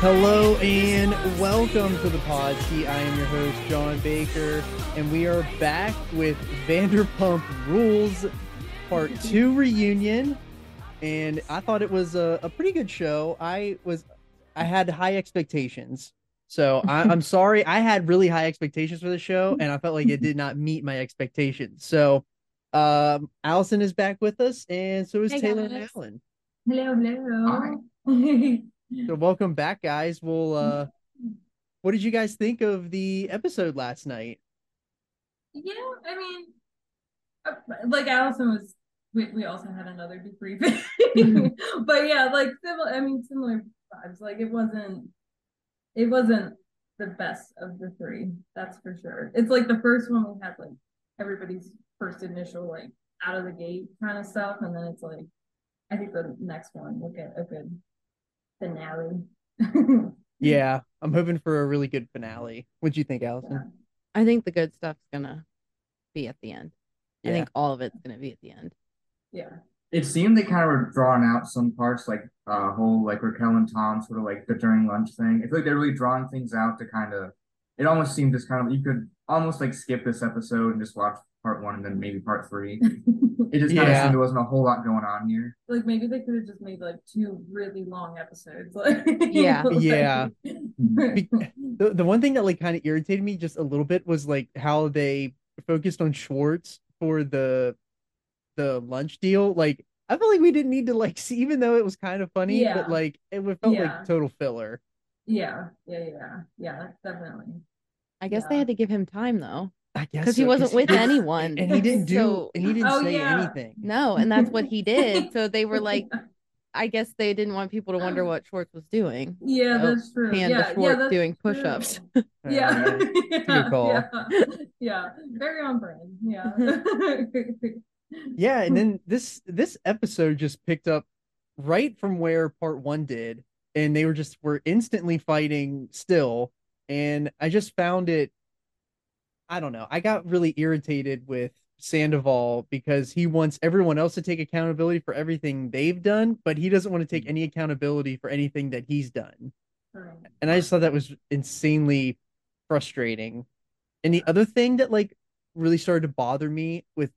Hello and welcome to the pod. See, I am your host, John Baker, and we are back with Vanderpump Rules Part 2 reunion. And I thought it was a, a pretty good show. I was I had high expectations. So I, I'm sorry. I had really high expectations for the show, and I felt like it did not meet my expectations. So um Allison is back with us, and so is Hey, Taylor and guys. Alan. Hello, hello. So welcome back, guys. We'll uh what did you guys think of the episode last night? yeah, I mean, uh, like Allison was, we, we also had another debriefing, but yeah, like similar. I mean, similar vibes. Like it wasn't, it wasn't the best of the three. That's for sure. It's like the first one we had like everybody's first initial like out of the gate kind of stuff, and then it's like, I think the next one will get a good finale. Yeah, I'm hoping for a really good finale. What do you think, Allison? Yeah. I think the good stuff's gonna be at the end. I think all of it's gonna be at the end. yeah. It seemed they kind of were drawing out some parts, like uh whole like Raquel and Tom sort of like the during lunch thing. I feel like they're really drawing things out to kind of. It almost seemed just kind of you could almost like skip this episode and just watch part one and then maybe part three. It just kind of Yeah. seemed there wasn't a whole lot going on here. like maybe they could have just made like two really long episodes like Yeah. like- Yeah. Be- The the one thing that like kind of irritated me just a little bit was like how they focused on Schwartz for the the lunch deal. Like I felt like we didn't need to like see, even though it was kind of funny, Yeah. but like it would- felt Yeah. like total filler. yeah yeah yeah yeah definitely I guess they Yeah. had to give him time though, I guess because he wasn't with he- anyone, and he didn't do So- and he didn't Oh, say yeah. anything. no, and that's what he did. So they were like, I guess they didn't want people to wonder oh. what Schwartz was doing. yeah Oh, that's true Hand yeah, to yeah Schwartz that's doing push-ups. Yeah yeah, call. yeah yeah very on brand yeah Yeah, and then this this episode just picked up right from where part one did, and they were just were instantly fighting still, and I just found it. I don't know. I got really irritated with Sandoval because he wants everyone else to take accountability for everything they've done, but he doesn't want to take any accountability for anything that he's done. And I just thought that was insanely frustrating. And the other thing that like really started to bother me with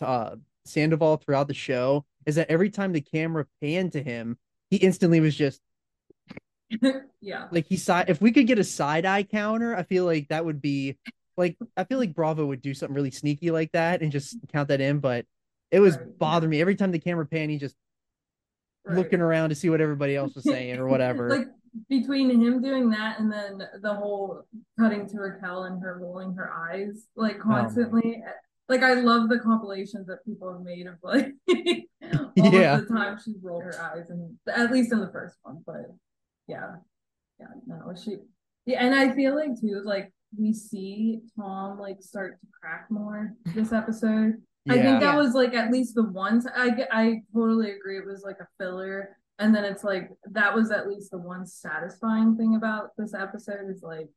uh Sandoval throughout the show is that every time the camera panned to him, he instantly was just yeah like he side if we could get a side eye counter, I feel like that would be like I feel like Bravo would do something really sneaky like that and just mm-hmm. count that in, but it was Right, bothering me every time the camera panned, he just right. looking around to see what everybody else was saying or whatever. like between him doing that and then the whole cutting to Raquel and her rolling her eyes like Oh, constantly. Eh, like I love the compilations that people have made of like all Yeah. of the time she rolled her eyes and at least in the first one, but yeah. Yeah, no, she yeah, and I feel like too, like we see Tom like start to crack more this episode. I think that Yeah. was like at least the one. t- I g- I totally agree. It was like a filler, and then it's like that was at least the one satisfying thing about this episode is like,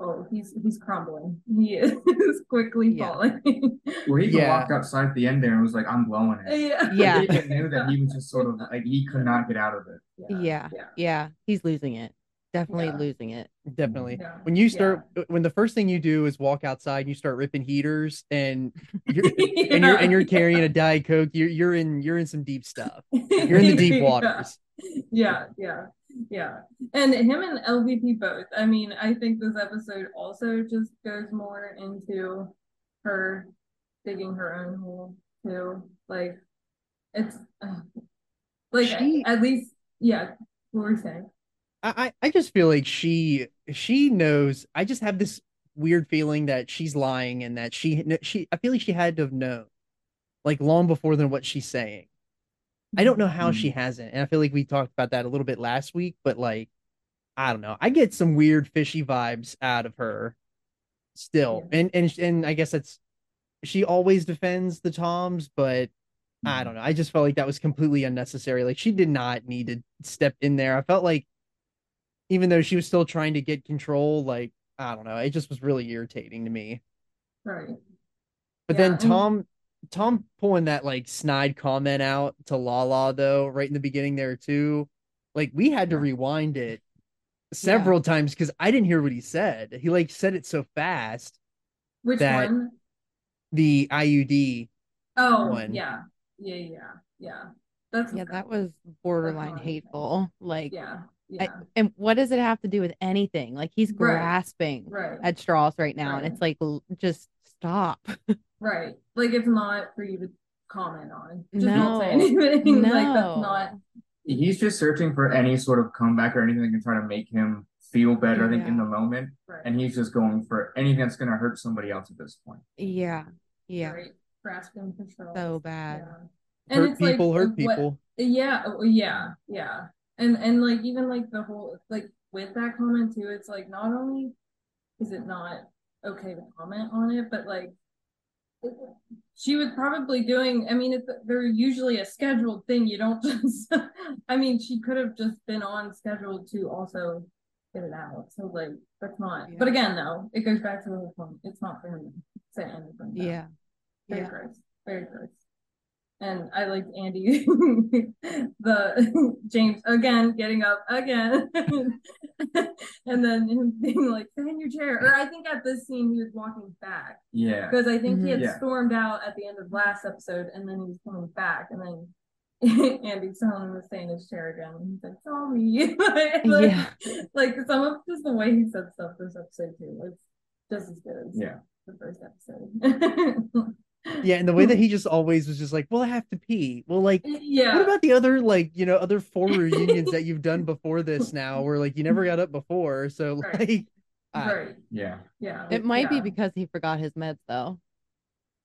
oh, he's he's crumbling. He is quickly Yeah. falling. Where he even Yeah. walked outside at the end there and was like, "I'm blowing it." yeah, Yeah. He knew that he was just sort of like he could not get out of it. Yeah. yeah, Yeah, he's losing it. Definitely Yeah. losing it. Definitely. Yeah. When you start, when the first thing you do is walk outside and you start ripping heaters, and you're and you're and you're carrying a diet coke, you're you're in you're in some deep stuff. You're in the deep Yeah. waters. yeah, yeah, yeah. And him and LVP both. I mean, I think this episode also just goes more into her digging her own hole too. Like it's uh, like She- at least yeah. What were you saying? I I just feel like she she knows. I just have this weird feeling that she's lying and that she she I feel like she had to have known, like long before than what she's saying. I don't know how she mm-hmm. hasn't, and I feel like we talked about that a little bit last week, but like I don't know. I get some weird fishy vibes out of her still. Yeah. And and and I guess that's she always defends the Toms, but I mm-hmm. don't know. I just felt like that was completely unnecessary. Like she did not need to step in there. I felt like even though she was still trying to get control, like I don't know, it just was really irritating to me. Right. But Yeah, then and- Tom Tom pulling that like snide comment out to Lala though, right in the beginning there too. Like we had to rewind it several times because I didn't hear what he said. He like said it so fast. Which that- one? The IUD. Oh, one. yeah, yeah, yeah, yeah. That's Yeah, that was borderline hateful. Like, yeah, I- and what does it have to do with anything? Like, he's grasping right, at straws right now, and it's like, l- just stop. right. Like it's not for you to comment on. Just don't say No. like No. that's not. He's just searching for any sort of comeback or anything that can try to make him feel better, I think, in the moment. Right. And he's just going for anything that's gonna hurt somebody else at this point. Yeah, yeah, Right. Grasping control. so bad. Yeah. Hurt it's like, people, hurt what- people. Yeah, oh, yeah, yeah. And and like even like the whole like with that comment too, it's like not only is it not okay to comment on it, but like she was probably doing I mean it's they're usually a scheduled thing. You don't just I mean she could have just been on schedule to also get it out. So like that's not but again though, it goes back to the whole point. It's not for him to say anything. though. Yeah, Very yeah. gross. Very gross. And I liked Andy, the James again getting up again, and then him being like, "Sit in your chair." Or I think at this scene he was walking back Yeah. because I think he had Mhm. Yeah. stormed out at the end of last episode, and then he was coming back, and then Andy's telling him to stay in his chair again. And he's like, "Sorry." like, Yeah. like some of just the way he said stuff this episode too was just as good as Yeah. the first episode. Yeah, and the way that he just always was just like, "Well, I have to pee." Well, like, uh, yeah. what about the other like you know other four reunions that you've done before this now, where like you never mm-hmm. got up before? So Right. like, I- right. Yeah. Yeah. It might be because he forgot his meds, though.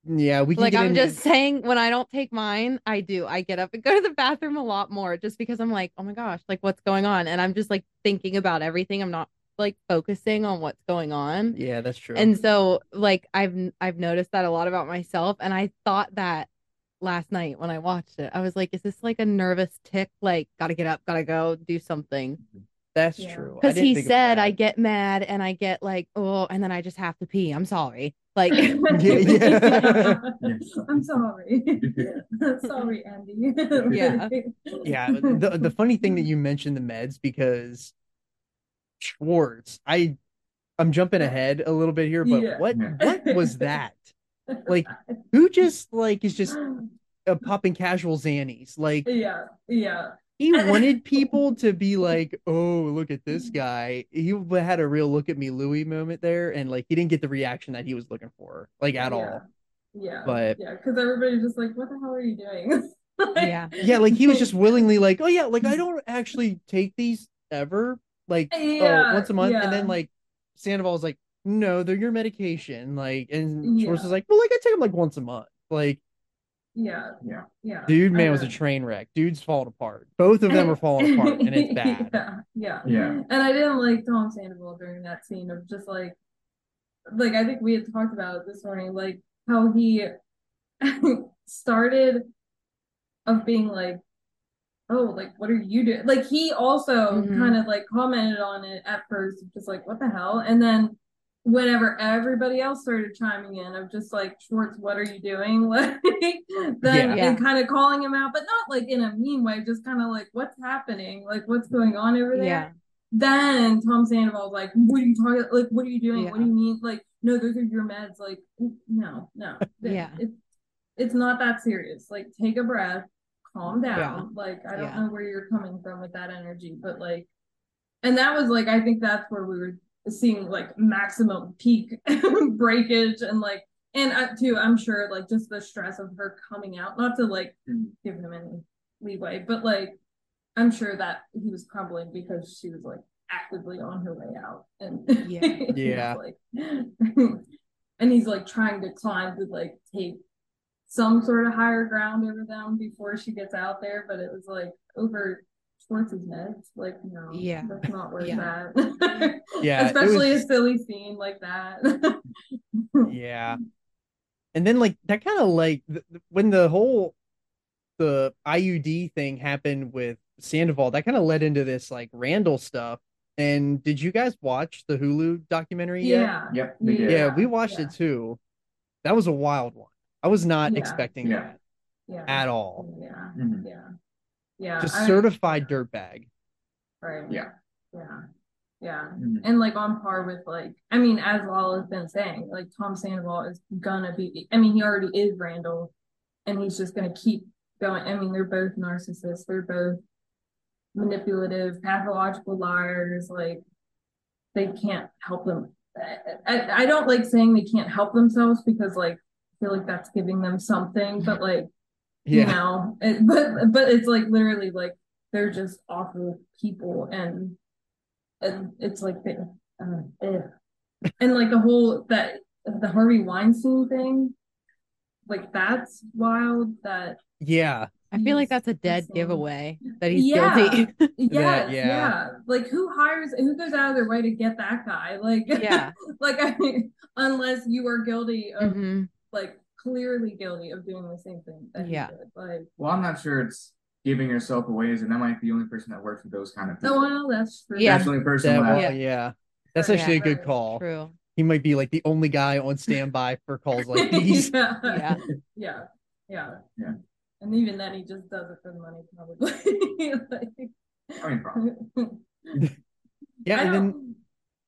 yeah, we can Like, I'm into- just saying, when I don't take mine, I do. I get up and go to the bathroom a lot more just because I'm like, oh my gosh, like, what's going on? And I'm just like thinking about everything. I'm not like focusing on what's going on. Yeah, that's true. And so like I've I've noticed that a lot about myself and I thought that last night when I watched it. I was like is this like a nervous tick like got to get up, got to go do something. Mm-hmm. that's Yeah. true. Cuz he think said. I get mad and I get like oh and then I just have to pee. I'm sorry. Like yeah. I'm sorry. sorry, Andy. Yeah. yeah the the funny thing that you mentioned the meds because Schwartz, I I'm jumping ahead a little bit here, but Yeah. what what was that? Like who just like is just uh, popping casual zannies? Like yeah, yeah, he wanted people to be like, "Oh, look at this guy." He had a real look at me Louis moment there and like he didn't get the reaction that he was looking for like at yeah. all. Yeah, But- yeah, because everybody's just like, "What the hell are you doing?" Like- yeah. Yeah, like he was just willingly like, "Oh yeah, like I don't actually take these ever." Like oh, Yeah, oh, once a month, and then like Sandoval was like, "No, they're your medication." Like, and Schwartz Yeah. was like, "Well, like I take them like once a month." Like, yeah, Yeah. yeah. dude, man, I was a train wreck. Dude's falling apart. Both of them are falling apart, and it's bad. yeah, yeah. Yeah. And I didn't like Tom Sandoval during that scene of just like, like I think we had talked about it this morning, like how he started of being like, oh, like what are you doing? Like he also Mhm. kind of like commented on it at first, just like what the hell, and then whenever everybody else started chiming in of just like Schwartz, what are you doing? Like then Yeah. and kind of calling him out, but not like in a mean way, just kind of like what's happening, like what's going on over there. Yeah. Then Tom Sandoval was like, "What are you talking? Like, what are you doing? What do you mean? Like, no, those are your meds. Like, no, no. Yeah. It's it's not that serious. Like, take a breath, calm down. Yeah. Like, I don't Yeah. know where you're coming from with that energy, but like, and that was like, I think that's where we were seeing like maximum peak breakage and like, and uh, too, I'm sure like just the stress of her coming out, not to like Mhm. give him any leeway, but like I'm sure that he was crumbling because she was like actively on her way out. And Yeah. Yeah. like and he's like trying to climb to like take some sort of higher ground over them before she gets out there, but it was like over Schwartz's meds. Like, no, Yeah. that's not worth Yeah. that. Yeah, Especially was- a silly scene like that. Yeah. And then like that kind of like th- th- when the whole the IUD thing happened with Sandoval, that kind of led into this like Randall stuff. And did you guys watch the Hulu documentary yet? yeah. Yep. They did. Yeah, we watched yeah. it too. That was a wild one. I was not Yeah. expecting Yeah. that Yeah. at all. Yeah. Mhm. Yeah. Yeah. Just I- certified dirtbag. Right. Yeah. Yeah. yeah. Mhm. And like on par with like, I mean, as Lala's been saying, like Tom Sandoval is gonna be. I mean, he already is Randall, and he's just gonna keep going. I mean, they're both narcissists. They're both manipulative, pathological liars. Like they can't help them. I, I, I don't like saying they can't help themselves because like I feel like that's giving them something, but like you know it, but but it's like literally like they're just awful people and and it's like they uh, and like the whole that the Harvey Weinstein thing like that's wild that yeah, I feel like that's a dead insane. giveaway that he's Yeah. guilty. yeah, yeah. yeah like who hires who goes out of their way to get that guy like yeah. like I mean unless you are guilty of hmm like clearly guilty of doing the same thing that he Yeah. did like Well, I'm not sure it's giving yourself away, is and that might be the only person that works with those kind of people. oh well that's true Yeah. That's the only person That, left. Yeah. yeah. Oh, that's Right, actually a good call. True. He might be like the only guy on standby for calls like these. yeah. Yeah. yeah, yeah, Yeah. And even then, he just does it for the money, probably. I mean, probably. Yeah, I and then don't-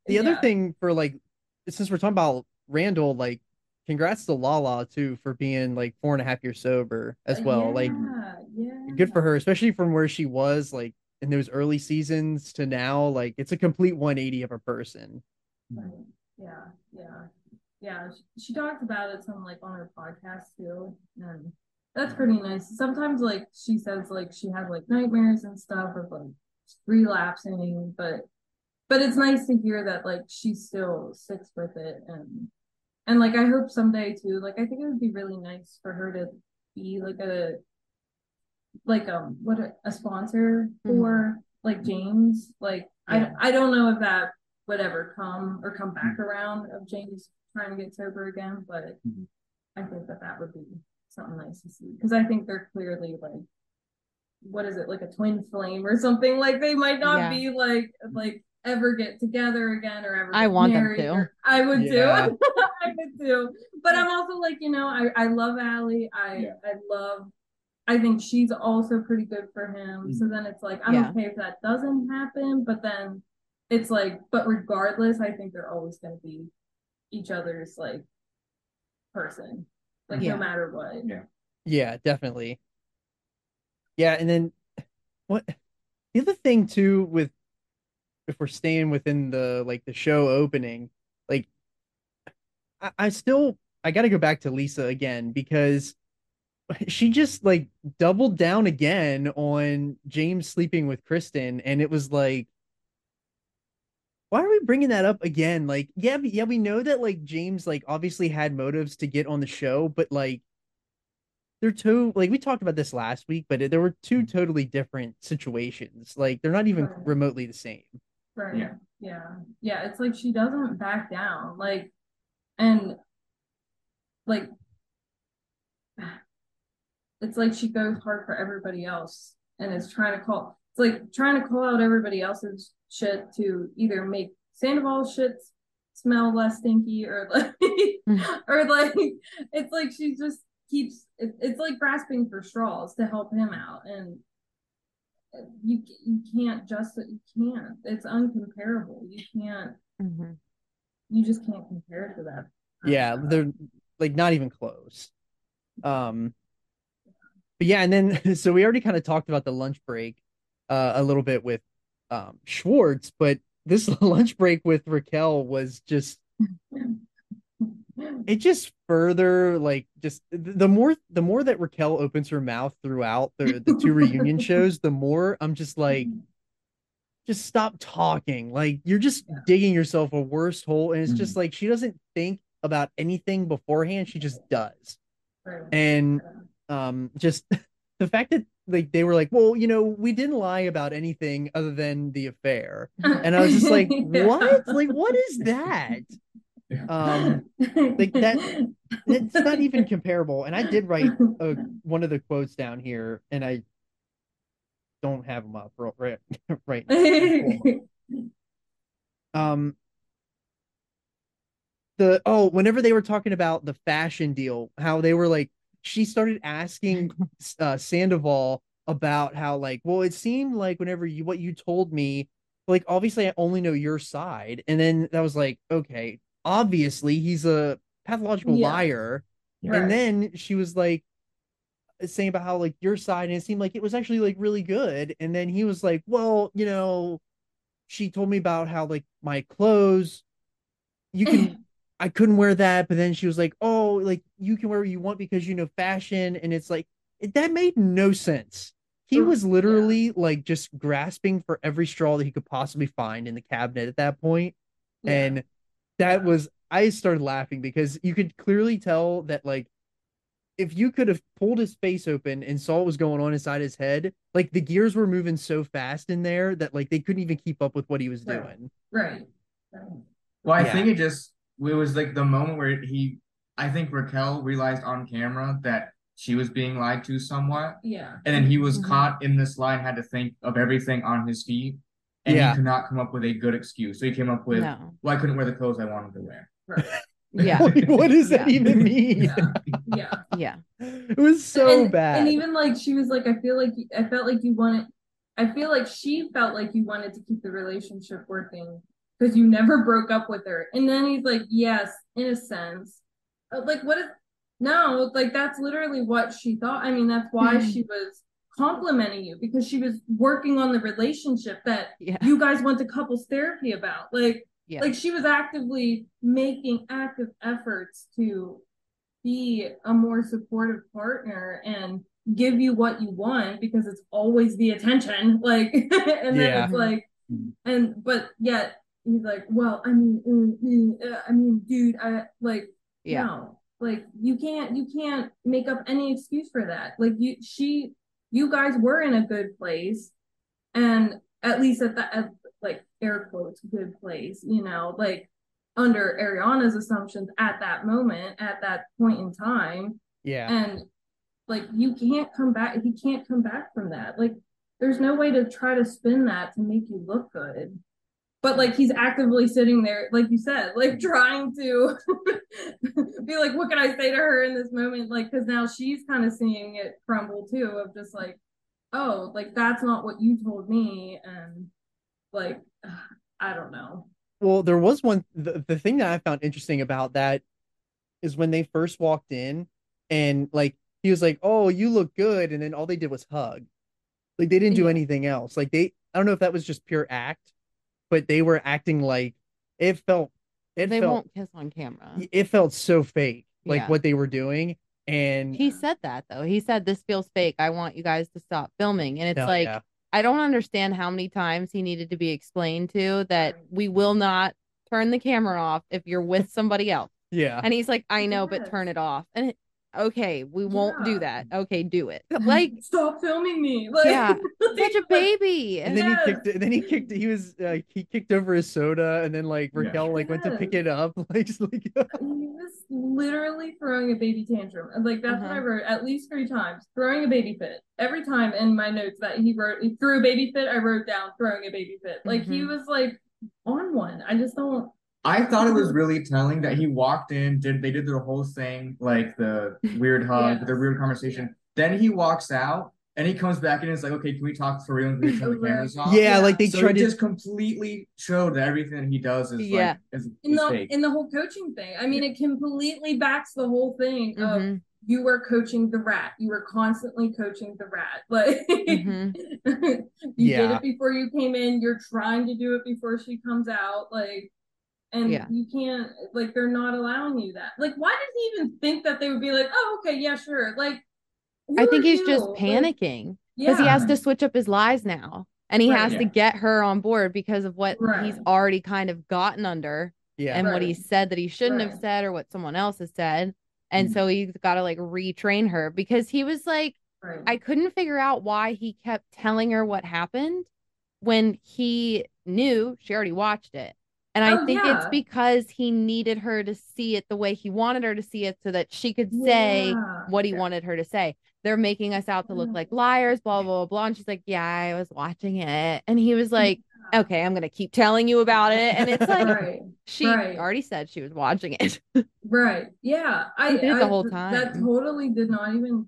the other yeah. thing for like since we're talking about Randall, like congrats to Lala too for being like four and a half years sober as uh, well. Like yeah, yeah, good for her, especially from where she was like in those early seasons to now. Like it's a complete 180 of a person. Right. Yeah, yeah, yeah. She, she talked about it some like on her podcast too, and that's pretty nice. Sometimes like she says like she has like nightmares and stuff of like relapsing, but but it's nice to hear that like she still sticks with it and and like I hope someday too. Like I think it would be really nice for her to be like a like um what a, a sponsor for like James. Like Yeah. I I don't know if that would ever come or come back around of James trying to get sober again, but Mhm. I think that that would be something nice to see because I think they're clearly like what is it like a twin flame or something like they might not Yeah. be like like ever get together again or ever I get want them to. or- I would Yeah. too I would too but I'm also like you know I I love Allie I Yeah. I love I think she's also pretty good for him so mm-hmm. then it's like I'm Yeah. okay if that doesn't happen but then it's like but regardless I think they're always going to be each other's like person like Yeah. no matter what Yeah. Yeah, definitely. Yeah, and then what the other thing too with if we're staying within the like the show opening, like I, I still I gotta go back to Lisa again because she just like doubled down again on James sleeping with Kristen, and it was like why are we bringing that up again? Like, yeah, but- yeah, we know that like James like obviously had motives to get on the show, but like they're two like we talked about this last week, but there were two totally different situations. Like they're not even Right. remotely the same. Right. Yeah. Yeah. Yeah. It's like she doesn't back down. Like, and like, it's like she goes hard for everybody else and is trying to call, it's like trying to call out everybody else's shit to either make Sandoval's shit smell less stinky or like, or like, it's like she just keeps, it, it's like grasping for straws to help him out. And, you you can't just you can't it's uncomparable you can't Mhm. You just can't compare it to that Yeah, they're like not even close. Um but yeah, and then so we already kind of talked about the lunch break uh a little bit with um Schwartz, but this lunch break with Raquel was just it just further like just the more the more that Raquel opens her mouth throughout the the two reunion shows, the more I'm just like just stop talking. Like you're just Yeah. digging yourself a worse hole and it's Mhm. just like she doesn't think about anything beforehand, she just does. And um just the fact that like they were like, "Well, you know, we didn't lie about anything other than the affair." And I was just like, Yeah. "What? Like what is that?" Um like that- It's not even comparable. And I did write uh, one of the quotes down here and I don't have them up right right now. um the oh whenever they were talking about the fashion deal how they were like she started asking uh sandoval about how like well it seemed like whenever you what you told me like obviously I only know your side. And then that was like, okay, obviously he's a pathological Yeah. liar. Right. And then she was like saying about how like your side, and it seemed like it was actually like really good. And then he was like, Well, you know, she told me about how like my clothes, you can I couldn't wear that, but then she was like, "Oh, like you can wear what you want because you know fashion," and it's like it, that made no sense. He was literally like just grasping for every straw that he could possibly find in the cabinet at that point, Yeah. and that Yeah. was I started laughing because you could clearly tell that like if you could have pulled his face open and saw what was going on inside his head, like the gears were moving so fast in there that like they couldn't even keep up with what he was Right. doing. right. Right. Well, I Yeah. think it just it was like the moment where he, I think Raquel realized on camera that she was being lied to somewhat, Yeah. and then he was Mhm. caught in this lie and had to think of everything on his feet, and Yeah. he could not come up with a good excuse. So he came up with, No. "Well, I couldn't wear the clothes I wanted to wear." Right. Yeah. Like, what does that even mean? Yeah. Yeah. Yeah. It was so and, bad. And even like she was like, I feel like I felt like you wanted. I feel like she felt like you wanted to keep the relationship working because you never broke up with her. And then he's like, yes, in a sense. Uh, Like what is? No, like that's literally what she thought. I mean, that's why Mhm. she was complimenting you because she was working on the relationship that Yeah. you guys went to couples therapy about. Like Yeah. like she was actively making active efforts to be a more supportive partner and give you what you want because it's always the attention like and then Yeah. it's like Mhm. and but yet he's like well i mean mm, mm, uh, i mean dude i like yeah. no like you can't you can't make up any excuse for that like you she you guys were in a good place and at least at that at, like air quotes good place you know like under ariana's assumptions at that moment at that point in time. Yeah. and like you can't come back he can't come back from that. Like there's no way to try to spin that to make you look good. But like he's actively sitting there like you said like trying to be like what can i say to her in this moment? Like because now she's kind of seeing it crumble too of just like oh like that's not what you told me and like i don't know Well, there was one the, the thing that I found interesting about that is when they first walked in and like he was like, "Oh, you look good," and then all they did was hug. Like they didn't do anything else. Like they I don't know if that was just pure act, but they were acting like it felt it they felt won't kiss on camera. it felt so fake, like Yeah. what they were doing. And He said that though. He said this feels fake. I want you guys to stop filming. And it's Hell like yeah. I don't understand how many times he needed to be explained to that we will not turn the camera off if you're with somebody else. yeah. And he's like, I know, but turn it off. And okay, we won't do that. Okay, do it. Like stop filming me like Yeah, such a baby. And then Yes. he kicked it. And then he kicked. it He was uh, he kicked over his soda, and then like Yeah. Raquel like went to pick it up, like just like he was literally throwing a baby tantrum. And like that's what I Uh-huh. wrote at least three times. Throwing a baby fit. Every time in my notes that he wrote he threw a baby fit, I wrote down throwing a baby fit. Like he Mhm. was like on one. I just don't I thought it was really telling that he walked in, did they did the whole thing, like the weird hug, Yes. the weird conversation. Then he walks out and he comes back in and is like, okay, can we talk for real and can we turn the cameras off? yeah, like they so tried to just completely showed that everything he does is Yeah. like is, in the fake. in the whole coaching thing. I mean it completely backs the whole thing of Mhm, you were coaching the rat. You were constantly coaching the rat. Like mhm. you did it before you came in. You're trying to do it before she comes out. Like, and Yeah. you can't. Like, they're not allowing you that. Like, why did he even think that they would be like, oh, okay, yeah, sure. Like, I think he's you? just Like, panicking yeah, because he has to switch up his lies now. And he Right. has to get her on board because of what he's already kind of gotten under yeah. and what he said that he shouldn't have said or what someone else has said. And Mhm. so he's got to like retrain her because he was like, Right. I couldn't figure out why he kept telling her what happened when he knew she already watched it. And I Oh, think it's because he needed her to see it the way he wanted her to see it so that she could say Yeah. what he Yeah. wanted her to say. They're making us out to look like liars, blah, blah, blah, blah. And she's like, Yeah, I was watching it. And he was like, Okay, I'm going to keep telling you about it. And it's like, right. she right. already said she was watching it. Right. Yeah. I He did the I- whole That totally did not even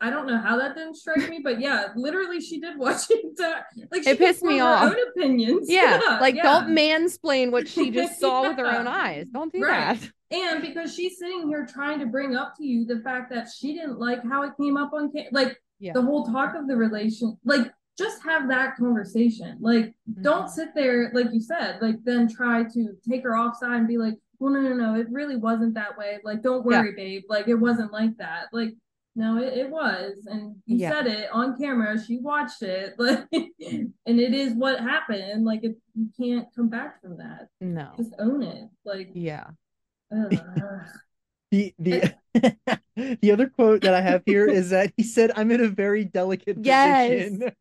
I don't know how that didn't strike me, but yeah, literally she did watch it. entire- Like she It pissed me off. Own opinions. Yeah, like yeah. don't mansplain what she just saw with her own eyes. Don't do Right. that. And because she's sitting here trying to bring up to you the fact that she didn't like how it came up on cam- like Yeah. the whole talk of the relation, like just have that conversation. Like Mm-hmm. don't sit there, like you said, like then try to take her offside and be like, well, no, no, no, it really wasn't that way. Like, don't Yeah. worry, babe. Like, it wasn't like that. Like, no, it, it was. And you Yeah. said it on camera. She watched it. Like, and it is what happened. Like, it, you can't come back from that. No. Just own it. Like, Yeah. ugh. The the the other quote that I have here is that he said, "I'm in a very delicate Yes. position.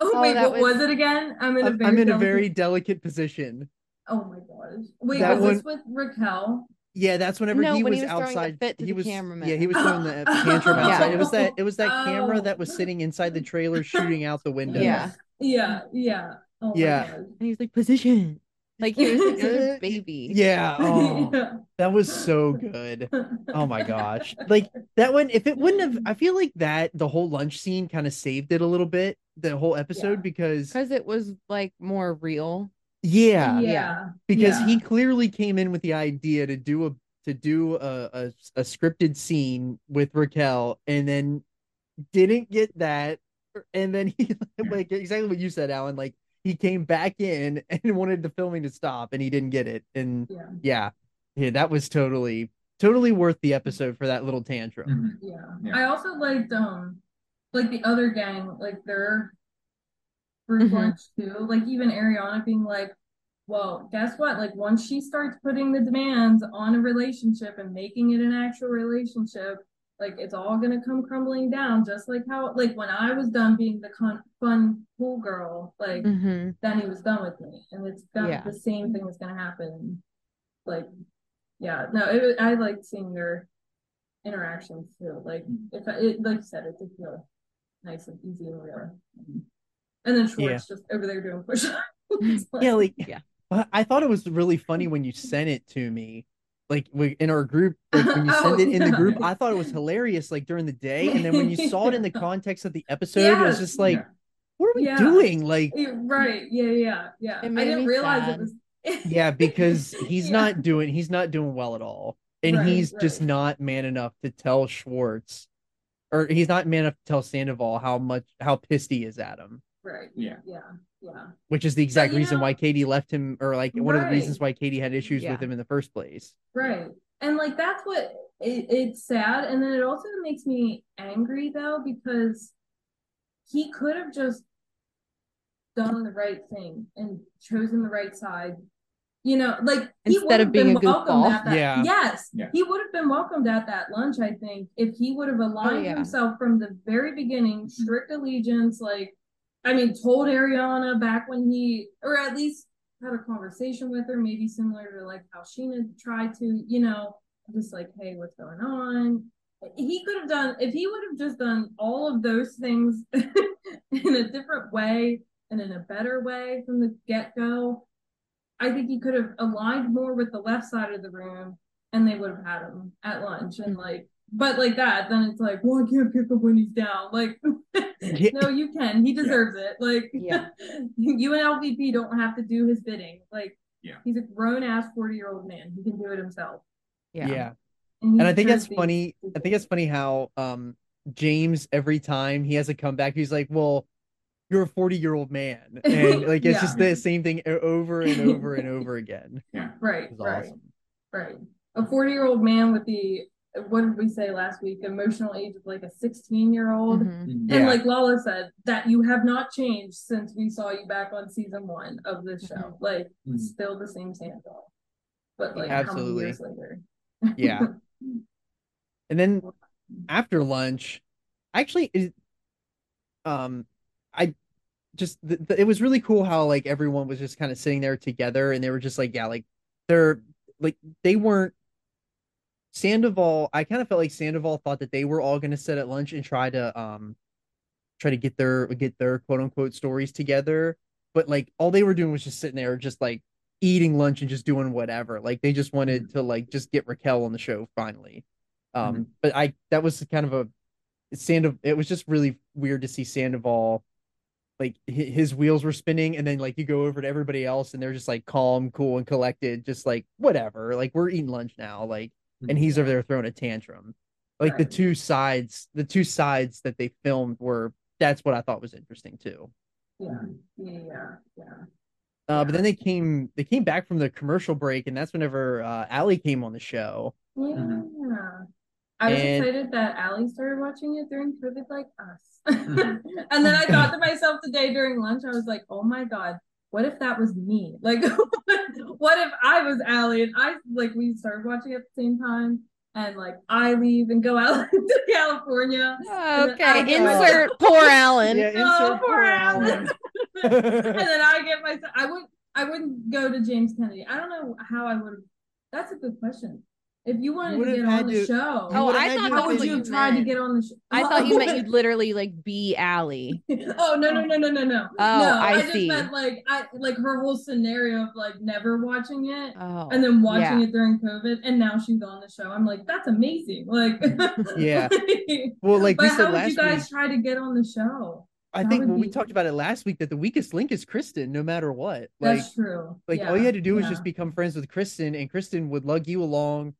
oh, Oh, wait, what was... was- it again? I'm in a I'm, very I'm in a very delicate position." Oh my gosh. Wait, That was this with Raquel? Yeah, that's whenever No, he when was, he was throwing the outside. fit to he the was cameraman. yeah, he was throwing the tantrum Yeah. outside. It was that it was that camera Oh. that was sitting inside the trailer shooting out the window. Yeah. Yeah, yeah. Oh Yeah. And he's like, position. Like he was like such a baby. Yeah. Oh, Yeah. that was so good. Oh my gosh. Like that one, if it wouldn't have, I feel like that the whole lunch scene kind of saved it a little bit, the whole episode, Yeah. because Because it was like more real. Yeah, yeah. because yeah. he clearly came in with the idea to do a to do a, a a scripted scene with Raquel and then didn't get that and then he like exactly what you said Alan like he came back in and wanted the filming to stop and he didn't get it and Yeah. yeah yeah that was totally totally worth the episode for that little tantrum Mhm. Yeah. Yeah. I also liked um like the other gang, like their Mhm. lunch too. Like even Ariana being like, Well, guess what? Like once she starts putting the demands on a relationship and making it an actual relationship, like it's all gonna come crumbling down, just like how like when I was done being the con- fun cool girl, like Mm-hmm. then he was done with me, and it's Yeah. the same thing is gonna happen. Like, yeah, no, it, I liked seeing their interactions too. Like, if I, it, like you said, it did feel nice and easy and real. And then Schwartz just over there doing push-ups. Mm-hmm. yeah like Yeah. I- I thought it was really funny when you sent it to me like in our group like when you Oh, sent it in the oh, group I thought it was hilarious like during the day and then when you saw it in the context of the episode it was just like Yeah. what are we Yeah. doing like right? Yeah, yeah, yeah. I didn't realize sad. it was. yeah because he's Yeah. not doing he's not doing well at all and Right, he's just not man enough to tell Schwartz or he's not man enough to tell Sandoval how much how pissed he is at him Right. Yeah. Yeah. Yeah. which is the exact you reason know- why Katie left him or like one of the reasons why Katie had issues Yeah. with him in the first place Right. And like that's what it, it's sad. And then it also makes me angry though, because he could have just done the right thing and chosen the right side. You know, like Instead would of being been a welcomed goofball. at that. Yeah. Yes. Yeah. He would have been welcomed at that lunch, I think, if he would have oh, aligned yeah. himself from the very beginning, strict allegiance, like I mean, told Ariana back when he or at least had a conversation with her, maybe similar to like how Scheana tried to, you know, just like, hey, what's going on? He could have done if he would have just done all of those things in a different way and in a better way from the get go. I think he could have aligned more with the left side of the room and they would have had him at lunch and mm-hmm. like but like that, then it's like, well, I can't pick up when he's down. Like, Yeah. no, you can. He deserves it. Like, Yeah. you and LVP don't have to do his bidding. Like, Yeah. he's a grown ass 40 year old man. He can do it himself. Yeah. yeah. he and I think that's funny. these- I think it's funny how um James every time he has a comeback, he's like, "Well, you're a 40 year old man," and like it's Yeah. just the same thing over and over and over again. Yeah. right, right, awesome. right. A 40 year old man with the, what did we say last week? Emotional age of like a 16 year old. Mhm. And Yeah. like Lala said, that you have not changed since we saw you back on season one of this show. Like, Mhm. still the same Sandoval. But like, Absolutely. years later? Yeah. And then after lunch, actually, it, um, I just th- th- it was really cool how like everyone was just kind of sitting there together, and they were just like, yeah, like they're like they weren't. Sandoval, I kind of felt like Sandoval thought that they were all going to sit at lunch and try to um try to get their get their quote unquote stories together, but like all they were doing was just sitting there, just like eating lunch and just doing whatever. Like they just wanted to like just get Raquel on the show finally. Um, but I that was kind of a Sandoval. It was just really weird to see Sandoval, like his wheels were spinning, and then like you go over to everybody else, and they're just like calm, cool, and collected, just like whatever. Like we're eating lunch now, like, and he's over there throwing a tantrum. Like the two sides, the two sides that they filmed were. That's what I thought was interesting too. Yeah, yeah, yeah, yeah. Uh, but then they came, they came back from the commercial break, and that's whenever uh, Allie came on the show. Yeah. Mhm. I was And- excited that Allie started watching it during COVID like us. Mhm. and then I thought to myself today during lunch, I was like, oh my God, what if that was me? Like, what if I was Allie and I, like, we started watching at the same time and, like, I leave and go out to California. And Okay, get my- insert poor Alan. Yeah, Oh, poor poor Alan. Alan. and then I get myself, I would, I wouldn't go to James Kennedy. I don't know how I would that's a good question. If you wanted to get on the to- show, Oh, I thought to how would you you have tried to get on the show? I thought you oh. meant you'd literally like be Allie. oh no no no no no no. Oh, no, I just see. meant like I like her whole scenario of like never watching it Oh, and then watching yeah. it during COVID and now she's on the show. I'm like, that's amazing. Like Yeah. Well, like but we how said would last you guys week, try to get on the show? I that think would when we talked about it last week that the weakest link is Kristen, no matter what. Like, That's true. like all you had to do was yeah. just become friends with Kristen, and Kristen would lug you along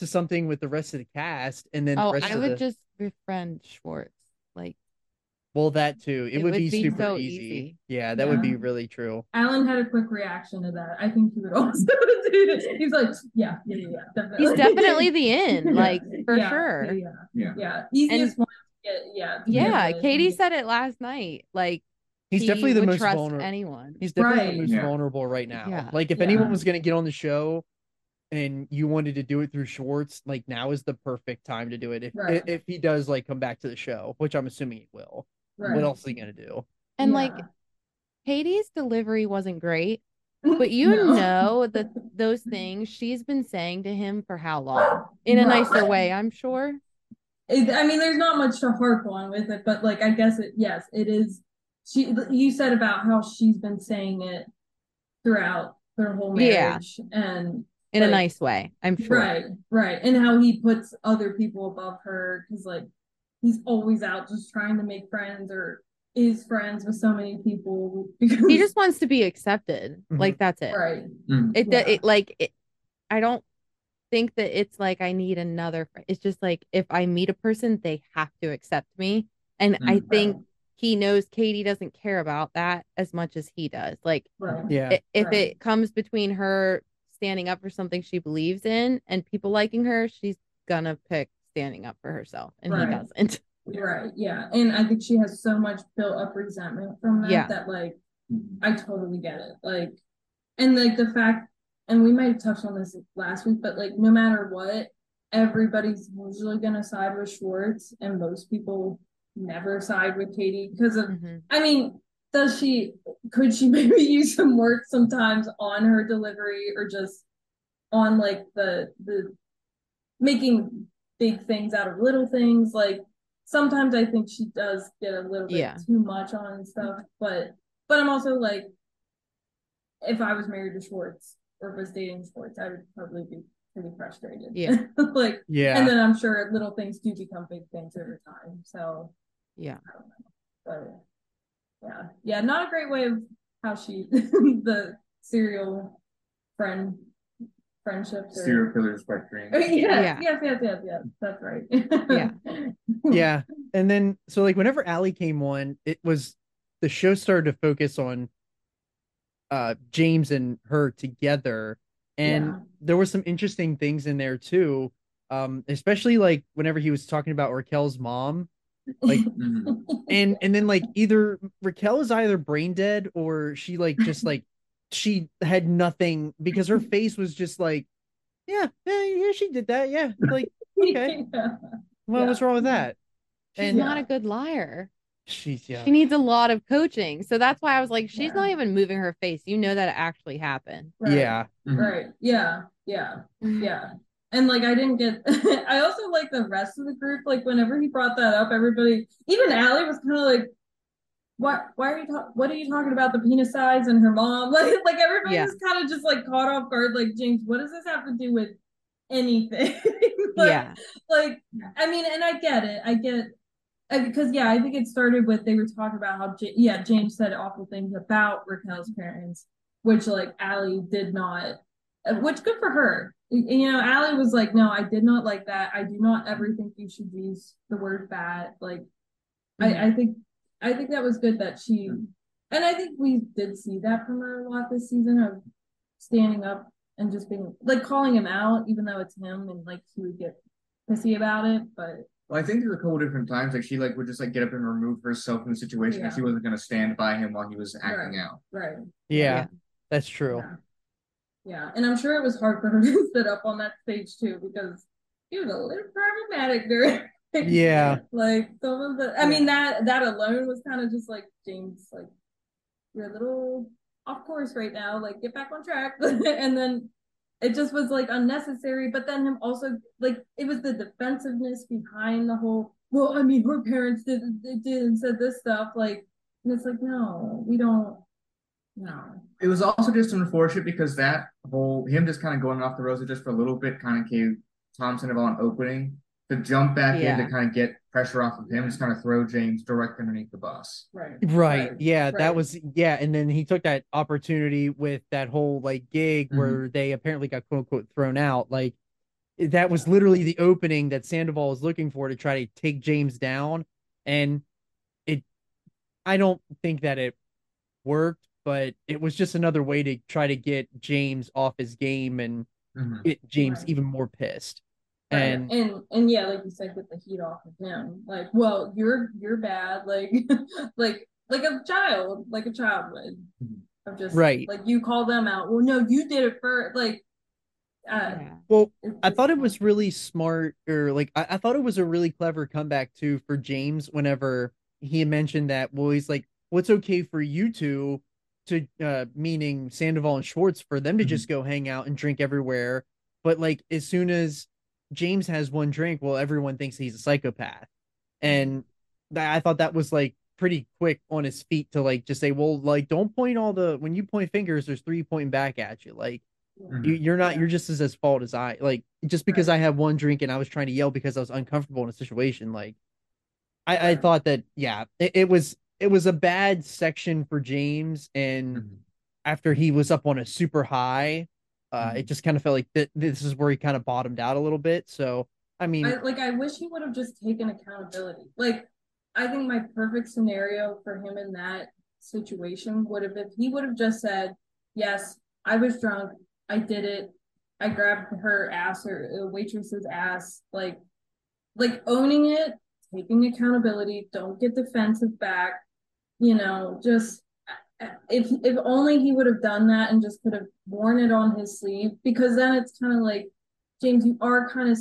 to something with the rest of the cast, and then Oh, the rest I of would the just befriend Schwartz. Like, well, that too. It, It would, would be, be super so easy. easy. Yeah, that would be really true. Alan had a quick reaction to that. I think he would also do this. He's like, yeah, yeah, yeah, yeah, definitely. he's definitely the in, Yeah. like for Yeah, sure. Yeah, Yeah. yeah. Easiest one to get, yeah. Yeah, with. Katie said it last night. Like, He's he definitely the would most trust vulnerable. anyone. He's definitely Right. the most Yeah. vulnerable right now. Yeah. Like if Yeah. anyone was gonna get on the show and you wanted to do it through Schwartz, like now is the perfect time to do it. If Right. if he does like come back to the show, which I'm assuming he will. Right. What else is he gonna do? And like Yeah. Katie's delivery wasn't great, but you No. know that those things she's been saying to him for how long? In a Right. nicer way, I'm sure. It, I mean, there's not much to harp on with it, but like, I guess it, yes, it is. She, you said about how she's been saying it throughout their whole Yeah. marriage, and In a nice way, I'm sure. right, right, and how he puts other people above her because like he's always out just trying to make friends or is friends with so many people because He just wants to be accepted. Mhm. Like that's it. right, Mhm. It, Yeah. it like it, I don't think that it's like I need another friend. It's just like if I meet a person, they have to accept me. And I Mm. think he knows Katie doesn't care about that as much as he does. Like right, Yeah. if Right. it comes between her standing up for something she believes in and people liking her, she's gonna pick standing up for herself, and Right. he doesn't. right, yeah, and I think she has so much built up resentment from that Yeah. that like Mhm. I totally get it. Like, and like the fact, and we might have touched on this last week, but like, no matter what, everybody's usually gonna side with Schwartz, and most people never side with Katie because of. Mhm. I mean, does she? Could she maybe use some work sometimes on her delivery, or just on like the the making big things out of little things? Like sometimes I think she does get a little bit Yeah. too much on stuff, but but I'm also like, if I was married to Schwartz or was dating Schwartz, I would probably be pretty frustrated. Yeah. like, Yeah. and then I'm sure little things do become big things over time. So, Yeah. I don't know. But yeah, yeah, not a great way of how she the serial friend friendships. Or, Serial killers by dream. Yes, Yeah. yes, yes, yes, yes. That's right. Yeah. yeah. And then so like whenever Allie came on, it was the show started to focus on uh James and her together. And Yeah. there were some interesting things in there too. Um, especially like whenever he was talking about Raquel's mom. Like Mhm. and and then like either Raquel is either brain dead or she like just like she had nothing because her face was just like yeah yeah yeah she did that yeah like okay. Yeah. well Yeah. what's wrong with that She's And- not a good liar. she's yeah She needs a lot of coaching. So that's why I was like, she's Yeah. not even moving her face. You know that it actually happened. Right. yeah Mhm. Right. Yeah. Yeah. Yeah. And like I didn't get I also like the rest of the group, like whenever he brought that up, everybody even Allie was kind of like, What why are you talking what are you talking about the penis size and her mom? Like like everybody Yeah. was kind of just like caught off guard, like James, what does this have to do with anything? like, yeah. like I mean, and I get it. I get because yeah, I think it started with they were talking about how J- yeah James said awful things about Raquel's parents, which like Allie did not, uh, which good for her. You know, Allie was like, no, I did not like that. I do not ever think you should use the word bad. Like, Mm-hmm. I I think I think that was good that she, and I think we did see that from her a lot this season of standing up and just being like calling him out, even though it's him, and like he would get pissy about it, but. Well, I think there were a couple different times like she like would just like get up and remove herself from the situation Yeah. and she wasn't gonna stand by him while he was acting Right. out. Right. Yeah, Yeah. that's true. Yeah. Yeah. And I'm sure it was hard for her to sit up on that stage too because he was a little problematic during Yeah. like some of the I mean that that alone was kind of just like James like you're a little off course right now, like get back on track. and then it just was like unnecessary. But then him also like it was the defensiveness behind the whole well, I mean her parents did did, did and said this stuff, like and it's like, no, we don't no. It was also just unfortunate because that whole him just kind of going off the rails just for a little bit kind of gave Tom Sandoval an opening to jump back Yeah. in to kind of get pressure off of him, just kind of throw James directly underneath the bus. Right. Right. Yeah, Right. that was yeah, and then he took that opportunity with that whole like gig Mhm. where they apparently got quote unquote thrown out. Like that was literally the opening that Sandoval was looking for to try to take James down. And it I don't think that it worked, but it was just another way to try to get James off his game and Mhm. get James Right. even more pissed. Right. And and and yeah, like you said, get the heat off of him. Like, well, you're you're bad. Like, like like a child, like a child would. Of just Right. Like you call them out. Well, no, you did it first. Like, uh, well, I thought it was really smart, or like I, I thought it was a really clever comeback too for James. Whenever he mentioned that, well, he's like, "What's okay for you two to uh meaning Sandoval and Schwartz for them to Mhm. just go hang out and drink everywhere." But like as soon as James has one drink, well, everyone thinks he's a psychopath, and that, I thought that was like pretty quick on his feet to like just say, "Well, like don't point all the when you point fingers, there's three pointing back at you." Like Mhm. you, you're not you're just as at fault as i like just because i had one drink and i was trying to yell because i was uncomfortable in a situation like i i thought that yeah it, it was it was a bad section for james and Mhm. after he was up on a super high uh it Mhm. just kind of felt like th- this is where he kind of bottomed out a little bit so i mean I like. I wish he would have just taken accountability. Like, I think my perfect scenario for him in that situation would have if he would have just said, "Yes, I was drunk. I did it. I grabbed her ass or a waitress's ass." Like, like owning it, taking accountability. Don't get defensive back. You know, just if if only he would have done that and just could have worn it on his sleeve because then it's kind of like James, you are kind of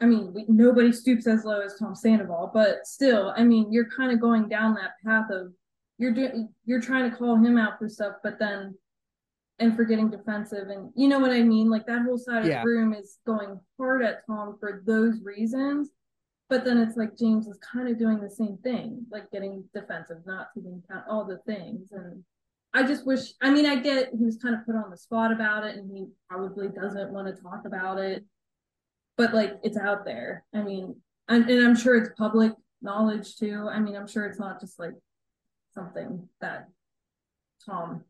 I mean, we, nobody stoops as low as Tom Sandoval, but still, I mean, you're kind of going down that path of you're doing, you're trying to call him out for stuff, but then, and for getting defensive, and you know what I mean? Like that whole side Yeah. of the room is going hard at Tom for those reasons, but then it's like James is kind of doing the same thing, like getting defensive, not taking account all the things, and I just wish. I mean, I get he was kind of put on the spot about it, and he probably doesn't want to talk about it but like it's out there. I mean, and, and I'm sure it's public knowledge too. I mean, I'm sure it's not just like something that Tom